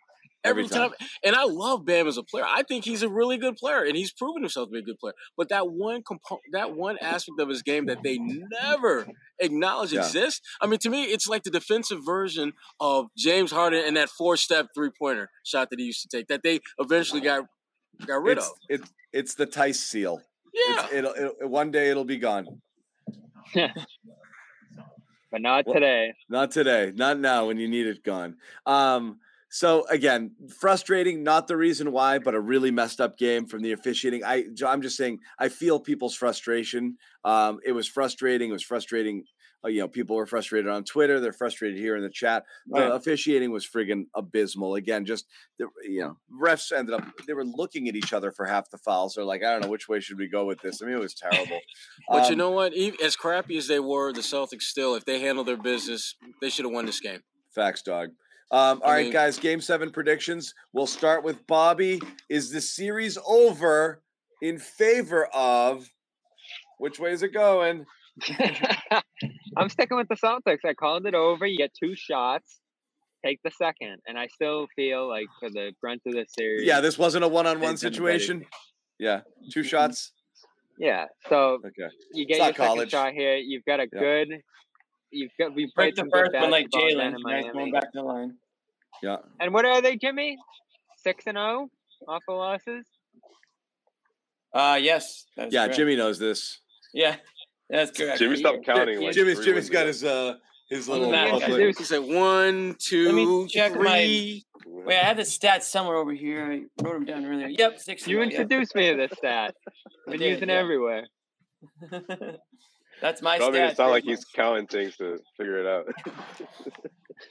Every, Every time. time. And I love Bam as a player. I think he's a really good player and he's proven himself to be a good player. But that one compo- that one aspect of his game that they never acknowledge Yeah. exists. I mean, to me, it's like the defensive version of James Harden and that four-step three-pointer shot that he used to take that they eventually got got rid It's of. it's it's the Tice seal. Yeah. It's, it'll, it'll one day it'll be gone. but not Well- today. Not today. Not now when you need it gone. Um, so again, frustrating, not the reason why, but a really messed up game from the officiating. I I'm just saying I feel people's frustration. Um, it was frustrating. It was frustrating. Uh, you know, people were frustrated on Twitter. They're frustrated here in the chat. The Right. officiating was friggin' abysmal. Again, just the you know, refs ended up they were looking at each other for half the fouls. They're like, I don't know which way should we go with this. I mean, it was terrible. But you Um, know what? Even, as crappy as they were, the Celtics still, if they handled their business, they should have won this game. Facts, dog. Um, all I right, mean- guys. Game seven predictions. We'll start with Bobby. Is the series over in favor of? Which way is it going? I'm sticking with the Celtics. I called it over. You get two shots. Take the second. And I still feel like for the brunt of the series. Yeah, this wasn't a been a better situation. Yeah, two shots. Yeah. So Okay. you get your not second shot here. You've got a Yeah. good. You've got we Break played the some first one like basketball Jaylen. Nice going back to the line. Yeah. And what are they, Jimmy? Six and zero off the losses. Uh yes. that is Yeah, correct. Jimmy knows this. Yeah, that's correct. Jimmy stopped counting. Yeah, like Jimmy's three Jimmy's wins got his uh his little. the man, guys. He said one, two, check my- Wait, I had the stats somewhere over here. I wrote them down earlier. Yep, six. You and oh, introduced me to this stat. I Been using it yeah. everywhere. yep. That's my Don't make stat. it sound like pretty he's counting things to figure it out. much.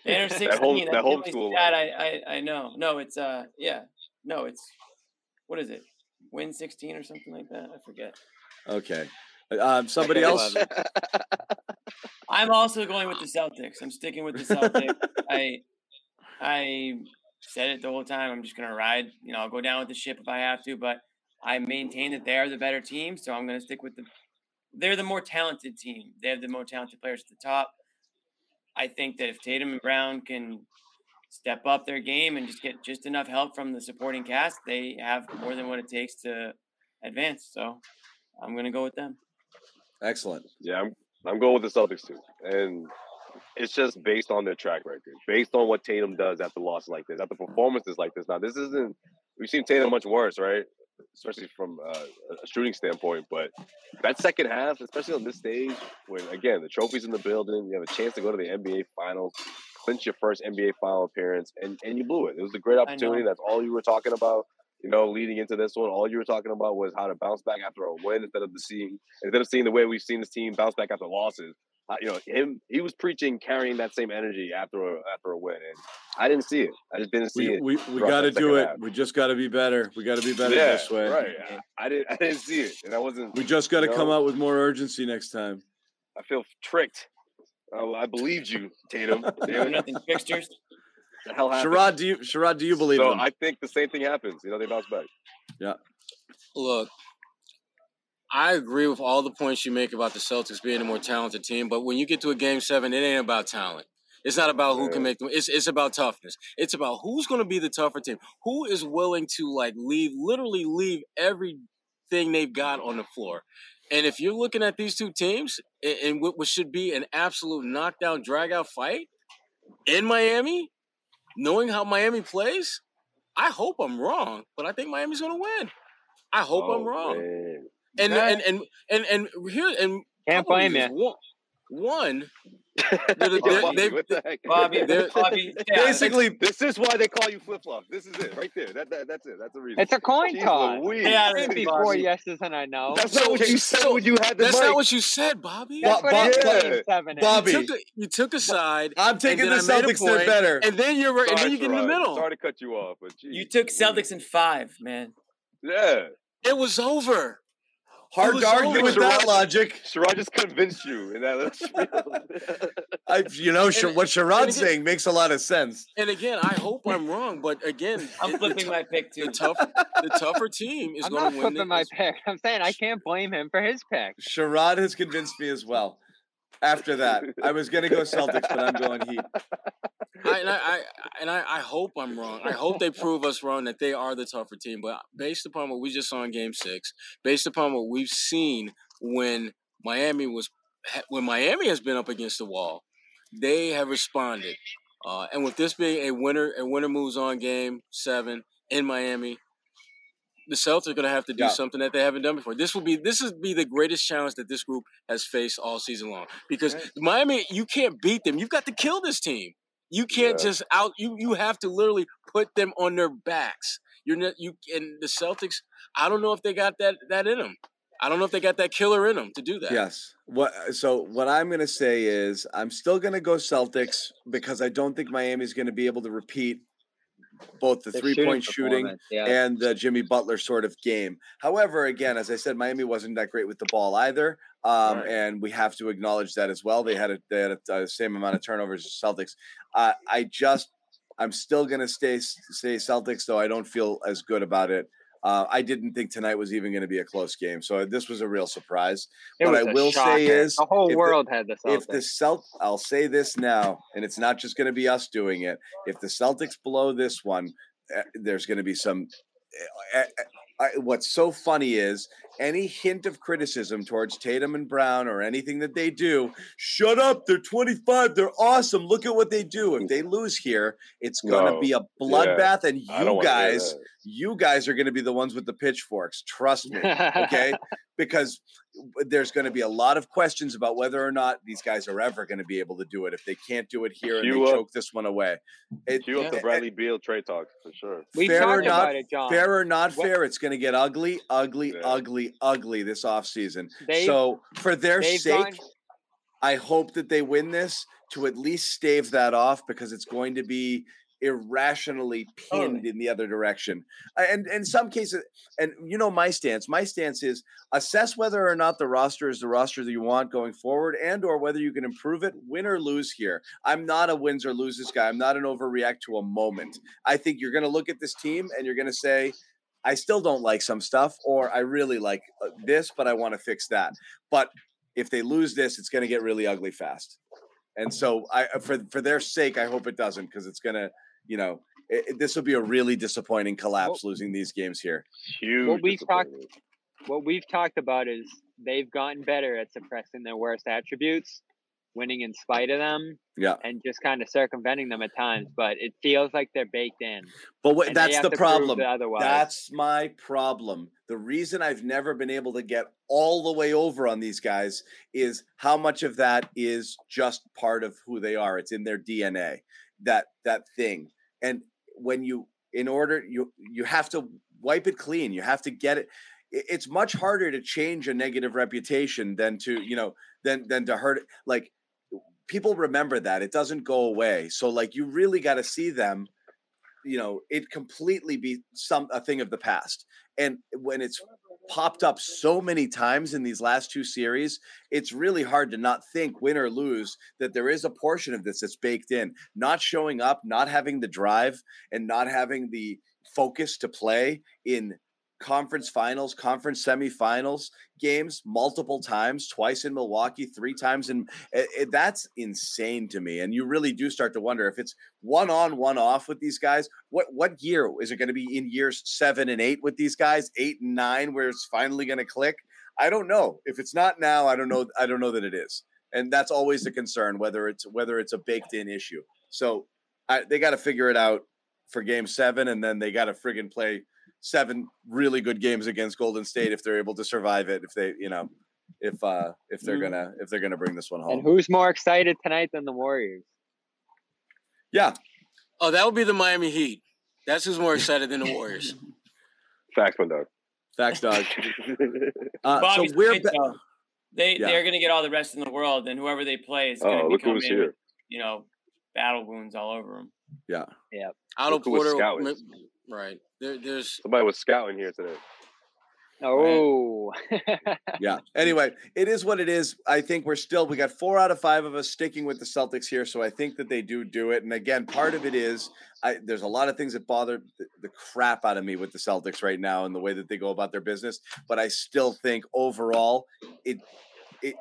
Enter that 16. home- that the homeschool stat I, I I know. No, it's uh yeah. No, it's what is it? Win 16 or something like that. I forget. Okay. Um, somebody else. I'm also going with the Celtics. I'm sticking with the Celtics. I I said it the whole time. I'm just gonna ride. You know, I'll go down with the ship if I have to, but I maintain that they are the better team, so I'm gonna stick with the. They're the more talented team. They have the more talented players at the top. I think that if Tatum and Brown can step up their game and just get just enough help from the supporting cast, they have more than what it takes to advance. So I'm gonna go with them. Excellent. Yeah, I'm I'm going with the Celtics too, and it's just based on their track record, based on what Tatum does after losses like this, after performances like this. Now, this isn't we've seen Tatum much worse, right? Especially from uh, a shooting standpoint, but that second half, especially on this stage, when again the trophy's in the building, you have a chance to go to the NBA Finals, clinch your first NBA Final appearance, and and you blew it. It was a great opportunity. That's all you were talking about. You know, leading into this one, all you were talking about was how to bounce back after a win instead of the seeing instead of seeing the way we've seen this team bounce back after losses. Uh, you know, him he was preaching carrying that same energy after a after a win, and I didn't see it. I just didn't see We it. we, we got to do it. half. We just got to be better. We got to be better yeah, this way. right. I, I didn't I didn't see it, and I wasn't. We just got to you come out with more urgency next time. I feel tricked. I, I believed you, Tatum. Or Damn it. nothing fixtures. the hell happened? Sherrod, do you Sherrod, do you believe so him? I think the same thing happens. You know, they bounce back. Yeah. Look, I agree with all the points you make about the Celtics being a more talented team, but when you get to a game seven, it ain't about talent. It's not about who can make them. It's it's about toughness. It's about who's going to be the tougher team. Who is willing to like leave, literally leave everything they've got on the floor. And if you're looking at these two teams in, in what should be an absolute knockdown, drag out fight in Miami, knowing how Miami plays, I hope I'm wrong, but I think Miami's going to win. I hope I'm Oh, wrong. man. And, Okay. and and and and here and Can't couple blame you. One, one Yeah, they're- Bobby, they- what the heck? Bobby, Bobby, yeah, Basically, This is why they call you flip flop. This is it, right there. That, that that's it. That's the reason. It's a coin Jeez toss. Louise. Yeah, Can't be Bobby. yeses and I know. That's not what you said when you had the that's mic. not what you said, Bobby. That's Bo- what Bob- yeah. seven. Bobby. You took, a, you took a side, I'm taking the then I Celtics. They're point, better. and then you're right, and then you get in the middle. Sorry to cut you off, but geez, You took Celtics in five, man. Yeah. It was over. Hard was to argue so with that logic. Sherrod just convinced you in that little. I, you know, And- what Sherrod's again- saying makes a lot of sense. And again, I hope I'm wrong, but again, I'm it- flipping tou- my pick the tough the tougher team is I'm going not to win. I'm flipping my pick. I'm saying I can't blame him for his pick. Sherrod has convinced me as well. After that, I was going to go Celtics, but I'm going Heat. I, and I, I and I, I hope I'm wrong. I hope they prove us wrong that they are the tougher team. But based upon what we just saw in Game Six, based upon what we've seen when Miami was when Miami has been up against the wall, they have responded. Uh, and with this being a winner, a winner moves on Game Seven in Miami, the Celtics are going to have to do Yeah. something that they haven't done before. This will be this is be the greatest challenge that this group has faced all season long. Because Right. Miami, you can't beat them. You've got to kill this team. You can't Yeah. just out. You you have to literally put them on their backs. You're not you and the Celtics. I don't know if they got that that in them. I don't know if they got that killer in them to do that. Yes. What? So what I'm going to say is I'm still going to go Celtics because I don't think Miami's going to be able to repeat both the Their three point shooting performance, Yeah. and the Jimmy Butler sort of game. However, again, as I said, Miami wasn't that great with the ball either, um, Right. and we have to acknowledge that as well. They had a, they had the same amount of turnovers as Celtics. Uh, I just, I'm still gonna stay stay Celtics, though I don't feel as good about it. Uh, I didn't think tonight was even going to be a close game, so this was a real surprise. It what I a will say is the whole if the- world had the Celtics. If the Celt, I'll say this now, and it's not just going to be us doing it. If the Celtics blow this one, eh, there's going to be some. I, what's so funny is any hint of criticism towards Tatum and Brown or anything that they do. Shut up! They're 25. They're awesome. Look at what they do. If they lose here, it's going to No, be a bloodbath, and you guys. You guys are going to be the ones with the pitchforks. Trust me okay because there's going to be a lot of questions about whether or not these guys are ever going to be able to do it if they can't do it here and they up- choke this one away it, Cue up the eh, Bradley Beal trade talk for sure. we fair or not- about it, John. fair or not What- fair it's going to get ugly ugly Yeah. ugly ugly this offseason They've- so for their sake gone- i hope that they win this to at least stave that off because it's going to be irrationally pinned Totally. in the other direction. Uh, and in some cases and you know my stance my stance is assess whether or not the roster is the roster that you want going forward and or whether you can improve it win or lose here. I'm not a wins or loses guy. I'm not an overreact to a moment. I think you're going to look at this team and you're going to say i still don't like some stuff or i really like uh, this but i want to fix that. But if they lose this it's going to get really ugly fast. And so i uh, for for their sake i hope it doesn't because it's going to you know it, it- this will be a really disappointing collapse losing these games here Huge. we talked- what we've talked about is they've gotten better at suppressing their worst attributes, winning in spite of them, yeah and just kind of circumventing them at times. But it feels like they're baked in. but what, that's the to prove problem that Otherwise, That's my problem. The reason I've never been able to get all the way over on these guys is how much of that is just part of who they are. It's in their DNA. That that thing. And when you in order you you have to wipe it clean. You have to get it it's much harder to change a negative reputation than to, you know, than than to hurt it. Like people remember that. It doesn't go away. So like you really got to see them you know it completely be some a thing of the past and when it's popped up so many times in these last two series it's really hard to not think win or lose that there is a portion of this that's baked in. Not showing up not having the drive and not having the focus to play in conference finals conference semifinals games multiple times twice in milwaukee three times in it, it- that's insane to me. And you really do start to wonder if it's one on one off with these guys what what year is it going to be in years seven and eight with these guys eight and nine where it's finally going to click? I don't know. If it's not now i don't know i don't know that it is. And that's always the concern whether it's whether it's a baked in issue. So I, they got to figure it out for game seven and then they got to friggin play seven really good games against golden state if they're able to survive it if they you know if uh if they're Mhm. gonna if they're gonna bring this one home. and who's more excited tonight than the Warriors? yeah Oh, that would be the Miami Heat. That's who's more excited than the Warriors. Facts, my dog. facts dog uh, so we're right, ba- They Yeah. they're gonna get all the rest in the world, and whoever they play is gonna oh, be look coming who's in with, here. you know battle wounds all over them. yeah Otto Look who was Porter, scouting. m- right? There, there's Somebody was scouting here today. Oh. Yeah. Anyway, it is what it is. I think we're still we got four out of five of us sticking with the Celtics here, so I think that they do do it. And again, part of it is I there's a lot of things that bother the, the crap out of me with the Celtics right now and the way that they go about their business. But I still think overall, it it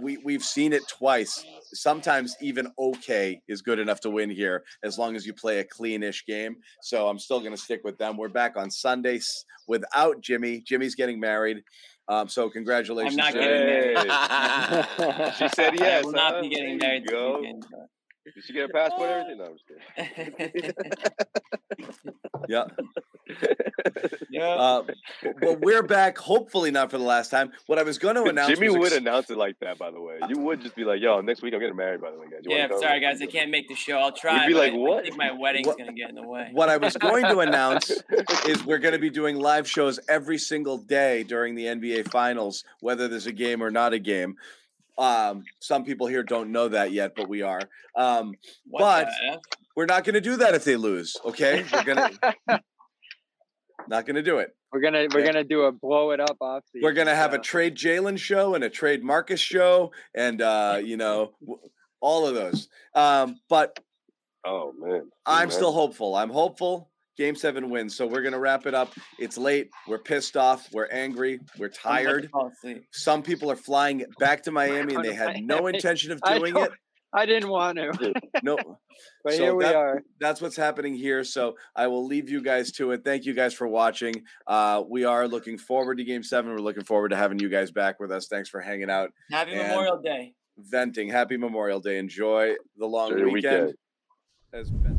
we we've seen it twice. Sometimes even okay is good enough to win here as long as you play a cleanish game. So I'm still going to stick with them. We're back on Sunday without Jimmy. Jimmy's getting married. Um, so congratulations. I'm not Jimmy. getting Hey. She said I yes. will not huh? be getting There you married this go. weekend. but- Did she get a passport and everything? No, I'm just kidding. Yeah. yeah. Uh, well, we're back. Hopefully not for the last time. What I was going to announce. Jimmy was would ex- announce it like that, by the way. You would just be like, "Yo, next week I'm getting married." By the way, guys. You yeah, sorry guys, I can't make the show. I'll try. be like, I- I "What?" think my wedding's What- gonna get in the way. What I was going to announce is we're going to be doing live shows every single day during the NBA Finals, whether there's a game or not a game. Um, some people here don't know that yet, but we are. Um, What but- we're not going to do that if they lose. Okay, we're gonna not going to do it. we're gonna we're Yeah. gonna do a blow it up off. We're gonna have a trade Jaylen show and a trade Marcus show, and uh, you know all of those. Um, but Oh man, I'm Man. still hopeful. I'm hopeful. Game seven wins. So we're gonna wrap it up. It's late. We're pissed off. We're angry. We're I'm about to tired. Some people are flying back to Miami and they had no intention of doing don't- it. I didn't want to, No, but So here we that- are. that's what's happening here. So I will leave you guys to it. Thank you guys for watching. Uh, we are looking forward to game seven. We're looking forward to having you guys back with us. Thanks for hanging out, Happy And- Memorial Day. venting. Happy Memorial Day. Enjoy the long Enjoy weekend. weekend. As Ben-